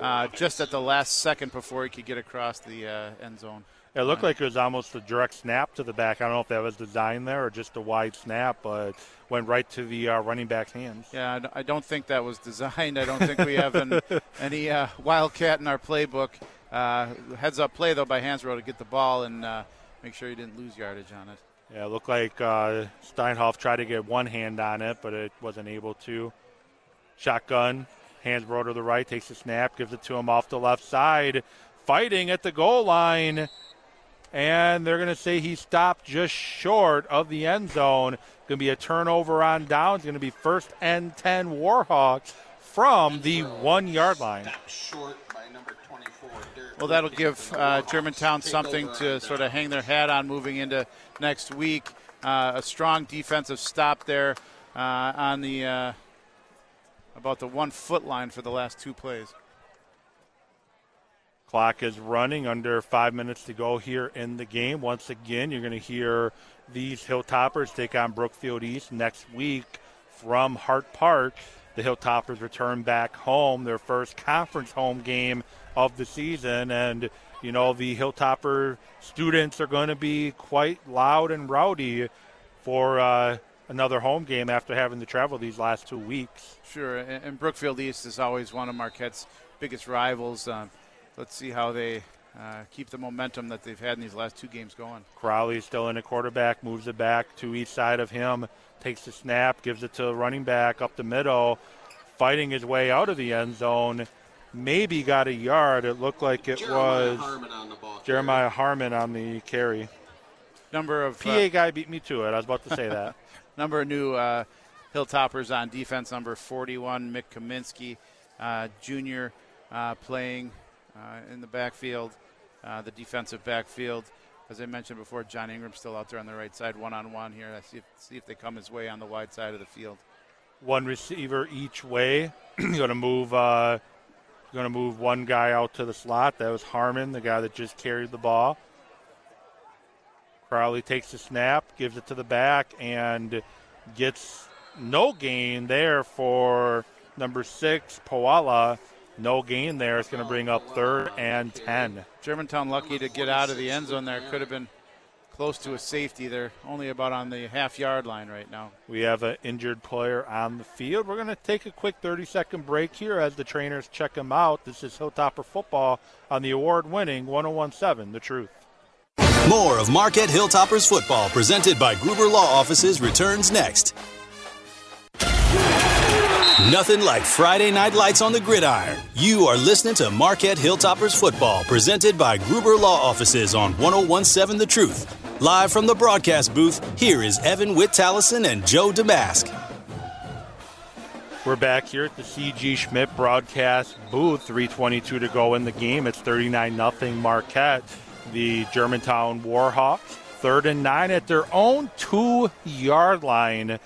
uh, just at the last second before he could get across the uh, end zone. It looked like it was almost a direct snap to the back. I don't know if that was designed there or just a wide snap, but went right to the uh, running back's hands. Yeah, I don't think that was designed. I don't think we have an, any uh, wildcat in our playbook. Uh, heads up play though by Hansbrough to get the ball and uh, make sure he didn't lose yardage on it. Yeah, it looked like uh, Steinhoff tried to get one hand on it, but it wasn't able to. Shotgun, Hansbrough to the right, takes the snap, gives it to him off the left side, fighting at the goal line. And they're going to say he stopped just short of the end zone. Going to be a turnover on downs. Going to be first and 10 Warhawks from the one yard line. Short well, that'll give uh, Germantown something to sort of hang their hat on moving into next week. Uh, a strong defensive stop there uh, on the uh, about the one foot line for the last two plays. Clock is running under five minutes to go here in the game. Once again, you're going to hear these Hilltoppers take on Brookfield East next week from Hart Park. The Hilltoppers return back home, their first conference home game of the season. And, you know, the Hilltopper students are going to be quite loud and rowdy for uh, another home game after having to travel these last two weeks. Sure. And, Brookfield East is always one of Marquette's biggest rivals. Um, let's see how they uh, keep the momentum that they've had in these last two games going. Crowley still in the quarterback, moves it back to each side of him, takes the snap, gives it to the running back up the middle, fighting his way out of the end zone maybe got a yard. It looked like it Jeremiah was Harmon Jeremiah Harmon on the carry. Number of PA uh, guy beat me to it. I was about to say that. number of new uh, Hilltoppers on defense. Number 41, Mick Kaminsky, uh, junior, uh, playing in the backfield, uh, the defensive backfield. As I mentioned before, John Ingram still out there on the right side, one on one here. I see if, see if they come his way on the wide side of the field. One receiver each way. Going to move going to move one guy out to the slot. That was Harmon, the guy that just carried the ball. Crowley takes the snap, gives it to the back, and gets no gain there for number six, Powala. No gain there. It's going to bring up third and 10. Germantown lucky to get out of the end zone there. Could have been close to a safety. They're only about on the half yard line right now. We have an injured player on the field. We're going to take a quick 30 second break here as the trainers check him out. This is Hilltopper football on the award winning 1017 The Truth. More of Marquette Hilltoppers football presented by Gruber Law Offices returns next. Nothing like Friday night lights on the gridiron. You are listening to Marquette Hilltoppers football presented by Gruber Law Offices on 1017 The Truth. Live from the broadcast booth, here is Evan Witt-Tallison and Joe Damask. We're back here at the CG Schmidt broadcast booth. 322 to go in the game. It's 39 0 Marquette. The Germantown Warhawks, third and nine at their own two yard line.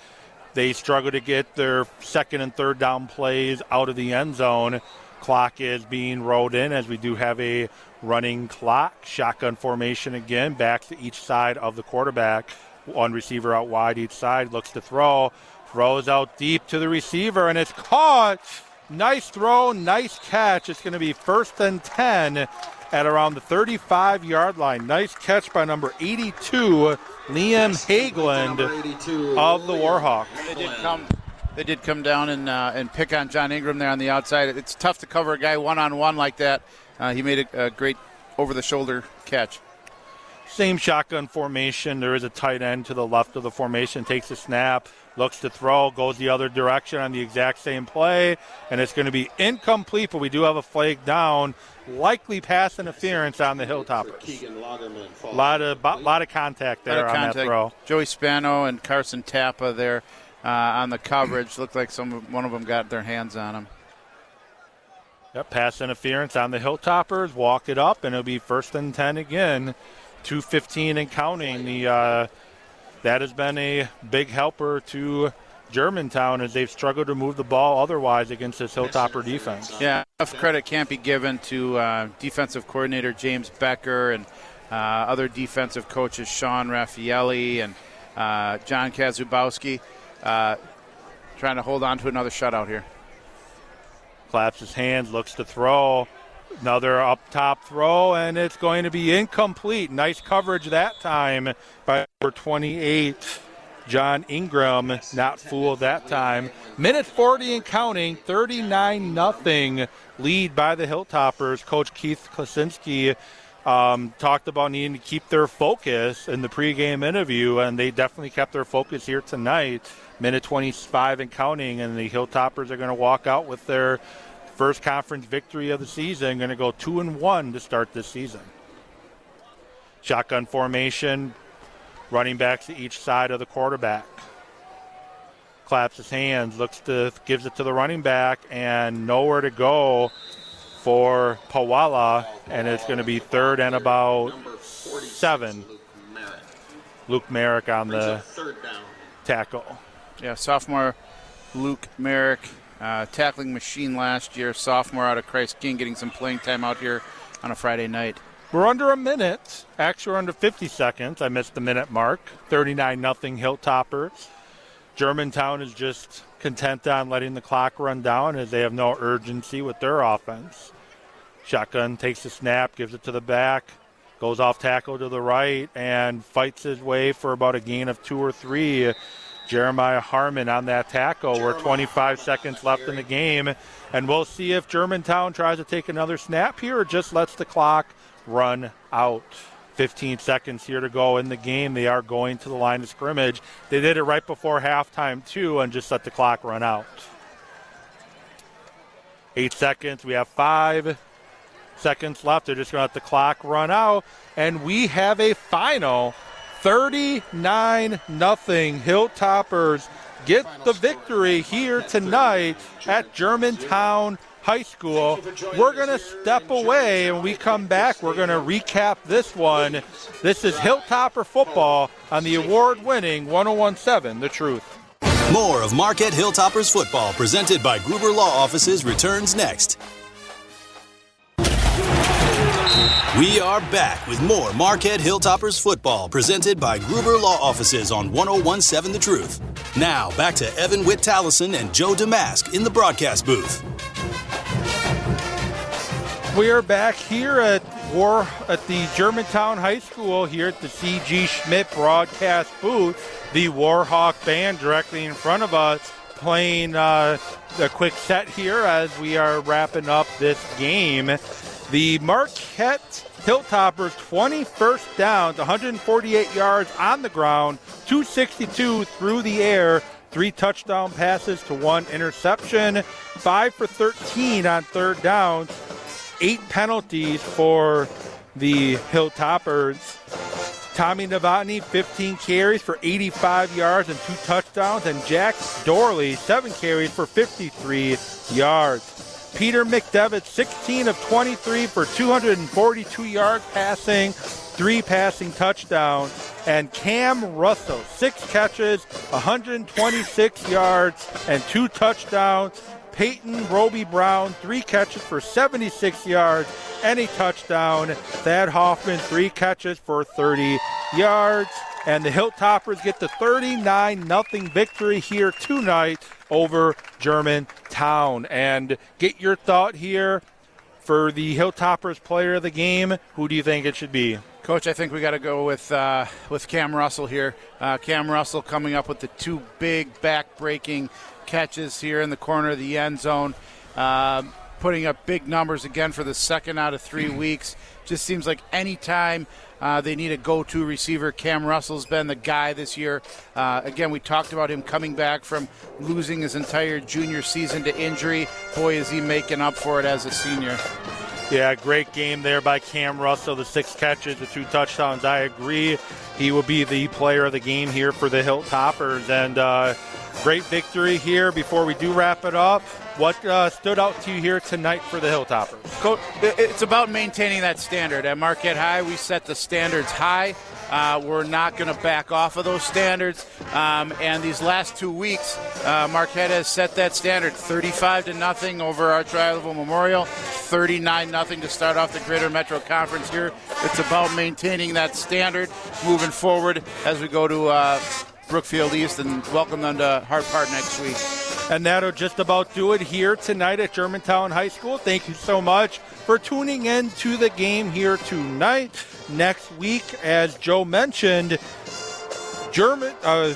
They struggle to get their second and third down plays out of the end zone. Clock is being rolled in as we do have a running clock. Shotgun formation again, back to each side of the quarterback. One receiver out wide each side, looks to throw. Throws out deep to the receiver, and it's caught. Nice throw, nice catch. It's going to be first and 10 at around the 35 yard line. Nice catch by number 82, Liam Hageland of the Warhawks. They did come, they did come down and, uh, and pick on John Ingram there on the outside. It's tough to cover a guy one on one like that. Uh, he made a, a great over the shoulder catch. Same shotgun formation. There is a tight end to the left of the formation, takes a snap, looks to throw, goes the other direction on the exact same play, and it's going to be incomplete, but we do have a flag down. Likely pass interference on the Hilltoppers. A lot of, lot of contact there of on contact. that throw. Joey Spano and Carson Tappa there uh, on the coverage. Looked like some one of them got their hands on him. Yep, pass interference on the Hilltoppers. Walk it up, and it'll be first and 10 again. 215 and counting. The uh, That has been a big helper to Germantown as they've struggled to move the ball otherwise against this Hilltopper defense. Yeah, enough credit can't be given to uh, defensive coordinator James Becker and uh, other defensive coaches Sean Raffaelli and uh, John Kazubowski uh, trying to hold on to another shutout here. Claps his hands, looks to throw. Another up top throw, and it's going to be incomplete. Nice coverage that time by number 28, John Ingram. Not fooled that time. Minute 40 and counting, 39 nothing lead by the Hilltoppers. Coach Keith Klasinski um, talked about needing to keep their focus in the pregame interview, and they definitely kept their focus here tonight. Minute 25 and counting, and the Hilltoppers are going to walk out with their first conference victory of the season. Going to go two and one to start this season. Shotgun formation, running backs to each side of the quarterback. Claps his hands, looks to gives it to the running back, and nowhere to go for Pawala, and it's going to be third and about seven. Luke Merrick on the tackle. Yeah, sophomore Luke Merrick, uh, tackling machine last year, sophomore out of Christ King, getting some playing time out here on a Friday night. We're under a minute. Actually, we're under 50 seconds. I missed the minute mark. 39 nothing Hilltoppers. Germantown is just content on letting the clock run down as they have no urgency with their offense. Shotgun takes the snap, gives it to the back, goes off tackle to the right, and fights his way for about a gain of two or three. Jeremiah Harmon on that tackle. We're 25 seconds left in the game, and we'll see if Germantown tries to take another snap here or just lets the clock run out. 15 seconds here to go in the game. They are going to the line of scrimmage. They did it right before halftime, too, and just let the clock run out. Eight seconds. We have five seconds left. They're just going to let the clock run out, and we have a final 39 nothing. Hilltoppers get the victory here tonight at Germantown High School. We're going to step away and we come back. We're going to recap this one. This is Hilltopper football on the award winning 1017 The Truth. More of Marquette Hilltoppers football presented by Gruber Law Offices returns next. We are back with more Marquette Hilltoppers football presented by Gruber Law Offices on 1017 The Truth. Now, back to Evan Witt Tallison and Joe Damask in the broadcast booth. We are back here at War at the Germantown High School here at the CG Schmidt broadcast booth. The Warhawk band directly in front of us playing uh, a quick set here as we are wrapping up this game. The Marquette Hilltoppers 20 first downs, 148 yards on the ground, 262 through the air, three touchdown passes to one interception, five for 13 on third downs, eight penalties for the Hilltoppers. Tommy Novotny, 15 carries for 85 yards and two touchdowns, and Jack Dorley, seven carries for 53 yards. Peter McDevitt, 16 of 23 for 242 yards passing, three passing touchdowns. And Cam Russell, six catches, 126 yards, and two touchdowns. Peyton Roby Brown, three catches for 76 yards and a touchdown. Thad Hoffman, three catches for 30 yards. And the Hilltoppers get the 39 0 victory here tonight over Germantown. And get your thought here for the Hilltoppers player of the game. Who do you think it should be? Coach, I think we got to go with uh, with Cam Russell here. Uh, Cam Russell coming up with the two big back-breaking catches here in the corner of the end zone, uh, putting up big numbers again for the second out of three weeks. Just seems like anytime uh, they need a go-to receiver, Cam Russell's been the guy this year. Uh, again, we talked about him coming back from losing his entire junior season to injury. Boy, is he making up for it as a senior. Yeah, great game there by Cam Russell. The six catches, the two touchdowns. I agree. He will be the player of the game here for the Hilltoppers. And uh, great victory here. Before we do wrap it up, what uh, stood out to you here tonight for the Hilltoppers? Coach, it's about maintaining that standard. At Marquette High, we set the standards high. Uh, we're not going to back off of those standards. Um, and these last two weeks, uh, Marquette has set that standard 35 to nothing over our Tri-Level Memorial, 39 nothing to start off the Greater Metro Conference here. It's about maintaining that standard moving forward as we go to uh, Brookfield East and welcome them to Hart Park next week. And that'll just about do it here tonight at Germantown High School. Thank you so much for tuning in to the game here tonight. Next week, as Joe mentioned, German uh,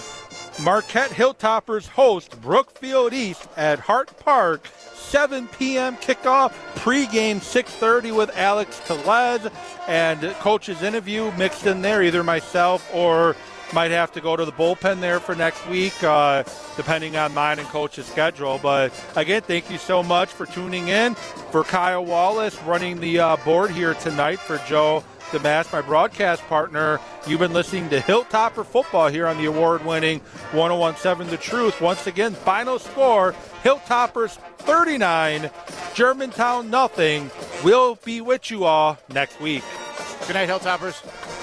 Marquette Hilltoppers host Brookfield East at Hart Park. 7 p.m. kickoff, pregame 6:30 with Alex Telez, and coach's interview mixed in there. Either myself or might have to go to the bullpen there for next week, uh, depending on mine and coach's schedule. But again, thank you so much for tuning in. For Kyle Wallace running the uh, board here tonight, for Joe DeMast, my broadcast partner, you've been listening to Hilltopper Football here on the award-winning 1017 The Truth. Once again, final score: Hilltoppers 39, Germantown nothing. We'll be with you all next week. Good night, Hilltoppers.